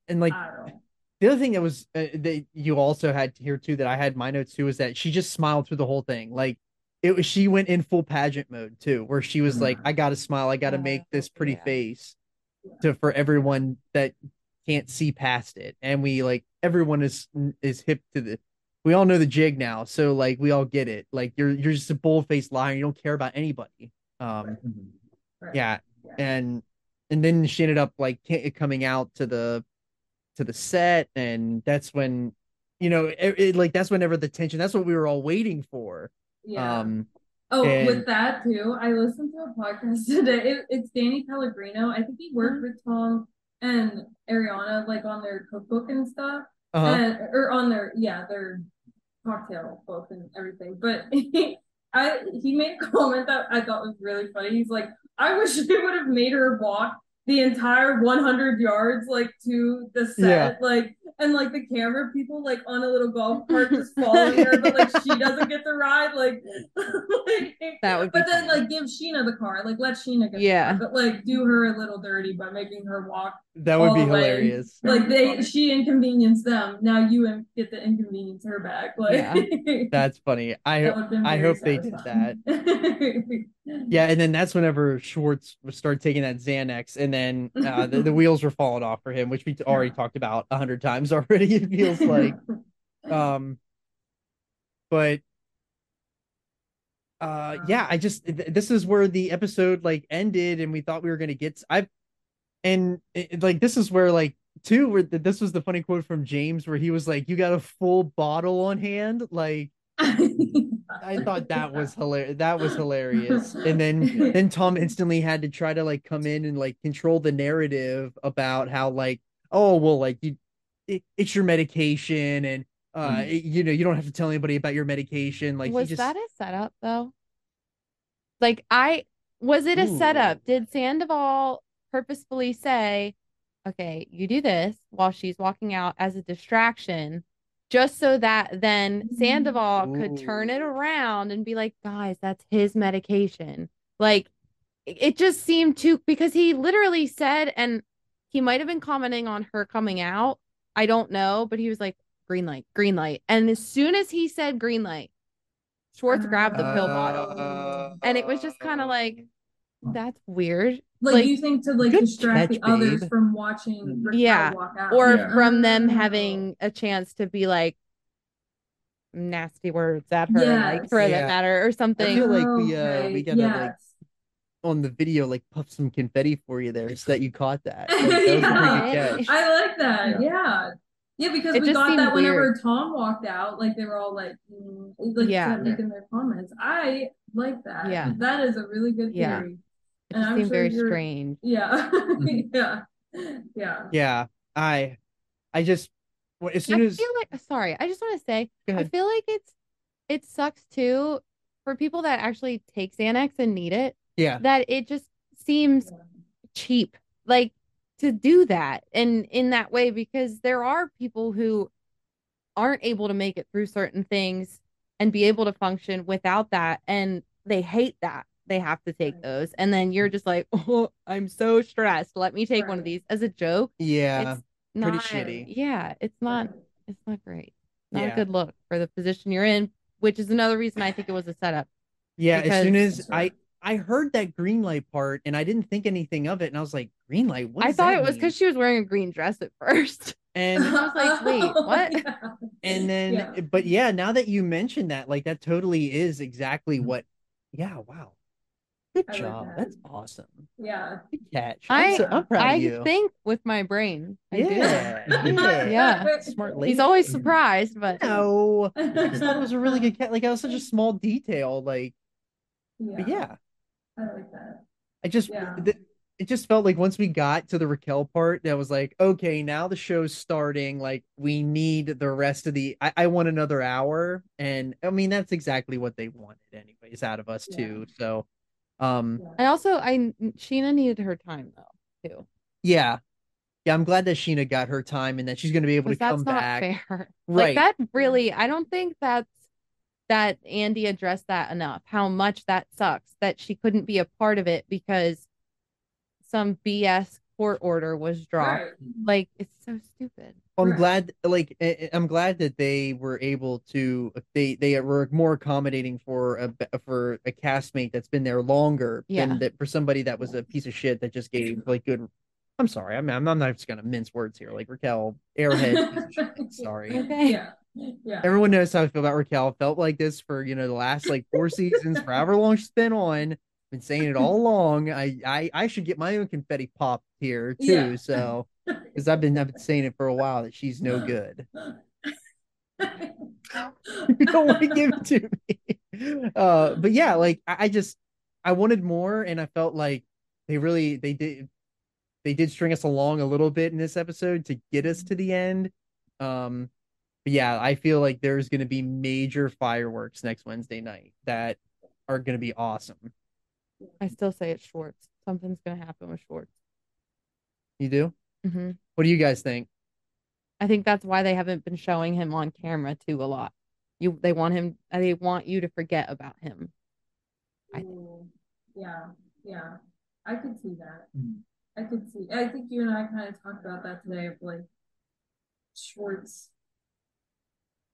and like I don't know. the other thing that was uh, that you also had here too that I had my notes too is that she just smiled through the whole thing. Like it was she went in full pageant mode too, where she was like, Mhm. I gotta smile, I gotta Oh, make this pretty yeah. face to for everyone that can't see past it. And we like everyone is is hip to the we all know the jig now, so like we all get it. Like you're you're just a bull faced liar, you don't care about anybody. Um Mhm. Right. yeah, Yeah. and and then she ended up like coming out to the to the set, and that's when you know it, it- like that's whenever the tension. That's what we were all waiting for. Yeah. Um, Oh, And- with that too, I listened to a podcast today. It, it's Danny Pellegrino. I think he worked with Tom and Ariana like on their cookbook and stuff, uh and or on their yeah their cocktail book and everything. But he, I he made a comment that I thought was really funny. He's like, I wish they would have made her walk the entire 100 yards like to the set Yeah. like and like the camera people like on a little golf cart just following her but like she doesn't get to ride like, like That would be but then funny. like give Scheana the car like let Scheana get Yeah. the car, but like do her a little dirty by making her walk that would be all the way. hilarious. like they she inconvenienced them now you get the inconvenience her back like Yeah. That's funny. I that I very hope they did that. Yeah, and then that's whenever Schwartz started taking that Xanax, and then uh, the, the wheels were falling off for him, which we already talked about a hundred times already. It feels like, um, but uh, yeah, I just th- this is where the episode like ended, and we thought we were gonna get. I and it, like this is where like two where th- this was the funny quote from James where he was like, "You got a full bottle on hand," like. I thought that was hilarious. That was hilarious. And then then Tom instantly had to try to like come in and like control the narrative about how like oh well like you it, it's your medication and uh Mhm. it- you know you don't have to tell anybody about your medication like was just that a setup though? Like I was it a Ooh. setup? Did Sandoval purposefully say, "Okay, you do this while she's walking out as a distraction," just so that then Sandoval could turn it around and be like, "Guys, that's his medication." Like it it just seemed too because he literally said, and he might have been commenting on her coming out. I don't know, but he was like, "Green light, green light," and as soon as he said green light. Schwartz grabbed the pill bottle. Uh, And it was just kind of like, that's weird. like, Like- you think to like distract catch, the others babe. from watching Raquel Yeah. walk out Or Yeah. from them having a chance to be like nasty words at her, like for Yeah. that matter, or I something. feel like we, uh, Okay, we gotta, like, yes. On the video like puff some confetti for you there so that you caught that. Like, that was a pretty good Yeah. I like that. Yeah. Yeah. Yeah, because It we just got that whenever weird. Tom walked out, like they were all like, mm, like Yeah. making their comments. I like that. Yeah. that is a really good Yeah. theory. It and just I'm seemed sure very strange. Yeah, Mm-hmm. yeah, yeah. Yeah, I I just well, as I soon as feel like sorry, I just want to say I feel like it's it sucks too for people that actually take Xanax and need it, yeah. that it just seems cheap like to do that and in that way because there are people who aren't able to make it through certain things and be able to function without that and they hate that they have to take Right. those and then you're just like oh i'm so stressed. Let me take one of these. As a joke yeah. it's not pretty shitty. yeah it's not it's not great. Not Yeah. a good look for the position you're in which is another reason i think it was a setup yeah as soon as I I heard that green light part and I didn't think anything of it and I was like green light what i thought that it was because she was wearing a green dress at first and I was like, wait, what? Yeah. and then Yeah. but yeah now that you mentioned that like that totally is exactly Mhm. what yeah wow good I job that. that's awesome Yeah. good catch I'm, I- so, I'm proud I of you think with my brain. I do. yeah yeah Yeah. smart lady He's always surprised, but no I just thought it was a really good cat like that was such a small detail like but yeah I like that. I just Yeah. th- it just felt like once we got to the Raquel part, that was like, okay, now the show's starting. Like we need the rest of the. I, I want another hour, and I mean that's exactly what they wanted, anyways, out of us Yeah. too. So, um, Yeah. and also I Scheana needed her time though too. yeah, yeah, I'm glad that Scheana got her time and that she's going to be able to Because come not back. fair. Right. Like that really, I don't think that's that Andy addressed that enough. How much that sucks that she couldn't be a part of it because some BS court order was dropped. Right. Like it's so stupid. I'm Right. glad, like, I- I- I'm glad that they were able to. They they were more accommodating for a for a castmate that's been there longer Yeah. than that for somebody that was a piece of shit that just gave like good. I'm sorry, I'm I'm not just gonna mince words here. Like Raquel, airhead, piece of shit. Sorry. Okay. Yeah. Yeah. Everyone knows how I feel about Raquel. Felt like this for you know the last like four seasons, for however long she's been on. been saying it all along. I, I I should get my own confetti pop here too. Yeah. So because I've been I've been saying it for a while that she's no good. you don't want to give it to me. Uh, but yeah, like I, I just I wanted more, and I felt like they really they did they did string us along a little bit in this episode to get us to the end. Um, but yeah, I feel like there's going to be major fireworks next Wednesday night that are going to be awesome. I still say it's Schwartz. Something's gonna happen with Schwartz. You do? hmm What do you guys think? I think that's why they haven't been showing him on camera too a lot. You they want him they want you to forget about him. I think. Yeah, yeah. I could see that. Mhm. I could see. I think you and I kind of talked about that today of like Schwartz,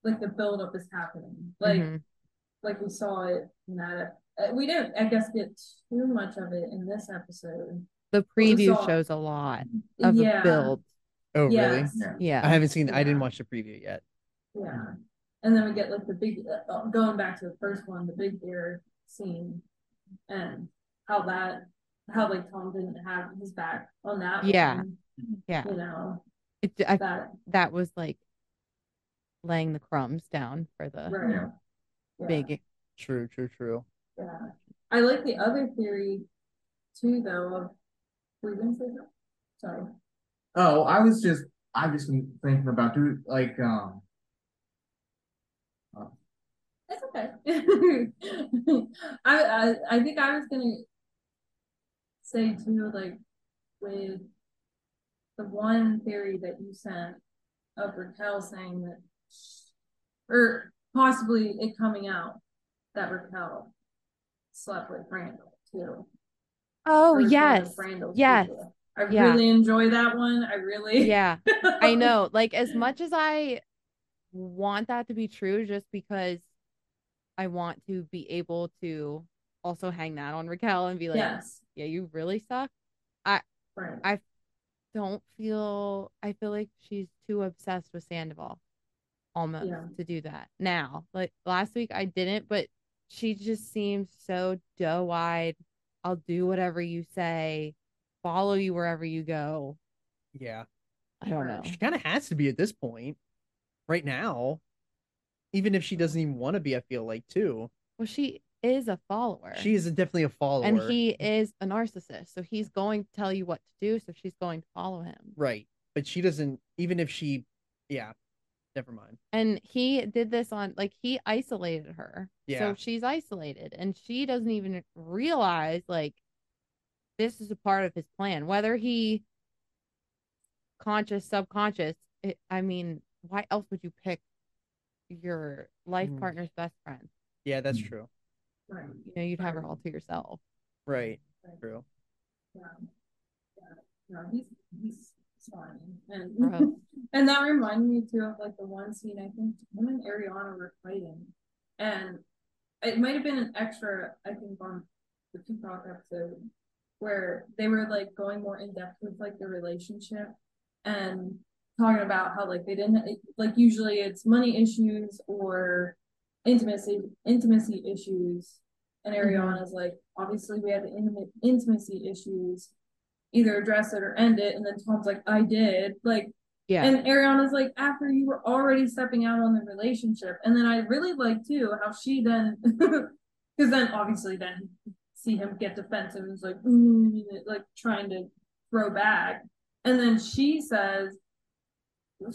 like the buildup is happening. Like, Mhm. like we saw it in that. Uh, we didn't, I guess, get too much of it in this episode. the preview saw- shows a lot of yeah. a build. Oh, really? Yes. Yeah. Yeah. I haven't seen. I didn't watch the preview yet. Yeah. And then we get like the big, uh, going back to the first one, the big bear scene and how that, how like Tom didn't have his back on that. Yeah. one, yeah. You know, It, I, that, that was like laying the crumbs down for the right. Yeah. Yeah, big True, true, true. Yeah. I like the other theory too, though, of, were you gonna say something? Sorry. Oh, I was just I've just been thinking about do like um It's okay. I, I I think I was gonna say too, like with the one theory that you sent of Raquel saying that, or possibly it coming out that Raquel slept with Randall too. Oh or was one yes. yes, people. I yeah. really enjoy that one. I really. Yeah. I know. Like as much as I want that to be true just because I want to be able to also hang that on Raquel and be like, yes. yeah, you really suck. Right. I don't feel I feel like she's too obsessed with Sandoval almost Yeah. to do that now. Like last week I didn't, but she just seems so doe-eyed. I'll do whatever you say, follow you wherever you go. Yeah, I don't know. she kind of has to be at this point, right now. Even if she doesn't even want to be, I feel like too. Well, she is a follower. She is definitely a follower, and he is a narcissist. So he's going to tell you what to do. So she's going to follow him. right. But she doesn't. Even if she, yeah, never mind. And he did this on like he isolated her. Yeah. So she's isolated and she doesn't even realize like this is a part of his plan. Whether he conscious, subconscious, it, I mean, why else would you pick your life Mm. partner's best friend? Yeah, that's Mm. true. Right. You know, you'd have her all to yourself. Right, Right. true. Yeah. Yeah. No, he's he's fine. And and that reminded me too of like the one scene I think him and Ariana were fighting. And it might have been an extra, I think, on the Peacock episode where they were like going more in depth with like the relationship and talking about how like they didn't like usually it's money issues or intimacy intimacy issues and mm-hmm. Ariana's like obviously we had the intimate intimacy issues either address it or end it. And then Tom's like I did. Like Yeah. and Ariana's like after you were already stepping out on the relationship. And then I really like too how she then because then obviously then see him get defensive and is like "Mm," like trying to throw back. And then she says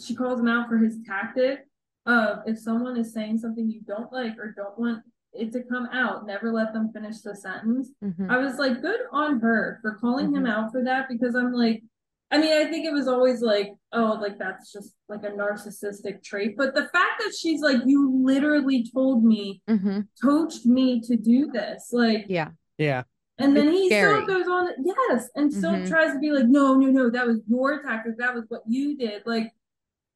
she calls him out for his tactic of if someone is saying something you don't like or don't want it to come out, never let them finish the sentence. Mhm. I was like, good on her for calling him Mhm. out for that because I'm like, I mean, I think it was always like, oh, like that's just like a narcissistic trait. But the fact that she's like, you literally told me, Mhm. coached me to do this, like, Yeah. Yeah, and then It's he scary. still goes on, yes, and still Mhm. tries to be like, no, no, no, that was your tactic. That was what you did. Like,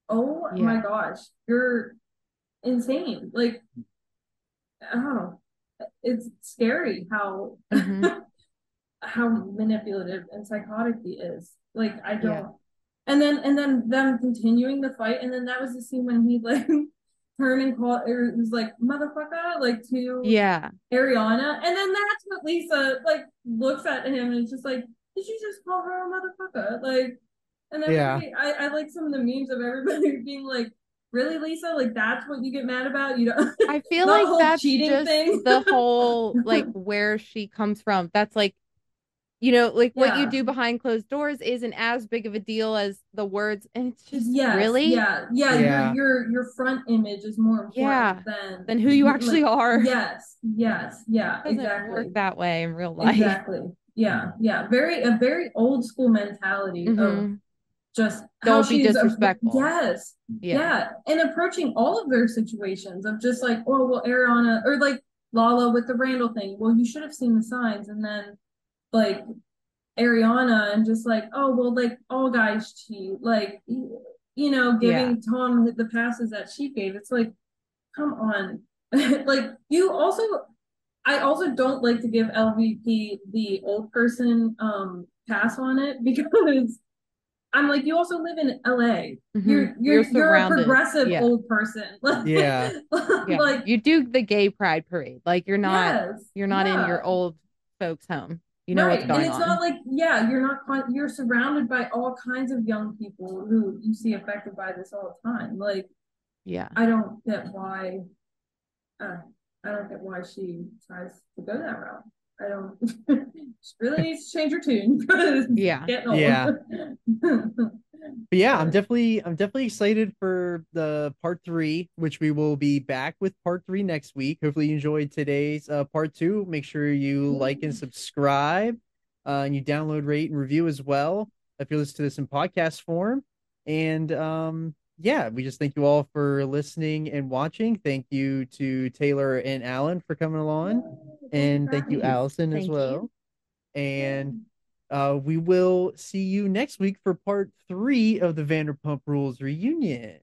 oh my gosh, you're insane. Like, I. It's scary how Mhm. how manipulative and psychotic he is. Like, I don't. Yeah. And then and then them continuing the fight, and then that was the scene when he like turned and called or was like motherfucker like to Yeah. Ariana, and then that's what Lisa like looks at him and is just like, did you just call her a motherfucker? Like, and then Yeah. I, I like some of the memes of everybody being like, really, Lisa? Like that's what you get mad about? You don't? I feel like whole that's cheating just thing. the whole like where she comes from. That's like, you know, like what you do behind closed doors isn't as big of a deal as the words. And it's just yes, really yeah, yeah. Yeah. Your your your front image is more important Yeah, than than who you actually like, are. Yes, yes, yeah, It exactly. work that way in real life. Exactly. Yeah, yeah. Very a very old school mentality of Mhm. Just Don't be disrespectful. yes, Yeah. yeah. and approaching all of their situations of just like, oh well, Ariana or like Lala with the Randall thing. Well, you should have seen the signs, and then like Ariana and just like, oh well, like all guys cheat, like you you know, giving Tom the passes that she gave. It's like, come on, like you also. I also don't like to give LVP the old person um pass on it because I'm like, you also live in LA. Mhm. You're you're You're you're, a progressive Yeah. old person. Like, Yeah. Yeah. like you do the gay pride parade. Like you're not yes, you're not in your old folks' home. You know right. what's going and it's on. not like yeah, you're not you're surrounded by all kinds of young people who you see affected by this all the time. Like yeah. I don't get why uh, I don't get why she tries to go that route. I don't she really needs to change her tune Yeah. Yeah. But yeah, I'm definitely I'm definitely excited for the part three, which we will be back with part three next week. Hopefully you enjoyed today's uh, part two. Make sure you like and subscribe, uh, and you download, rate, and review as well if you listen to this in podcast form. And um, yeah, we just thank you all for listening and watching. Thank you to Taylor and Alan for coming along, and thank you, Allison, as Thank you. well. And uh, we will see you next week for part three of the Vanderpump Rules reunion.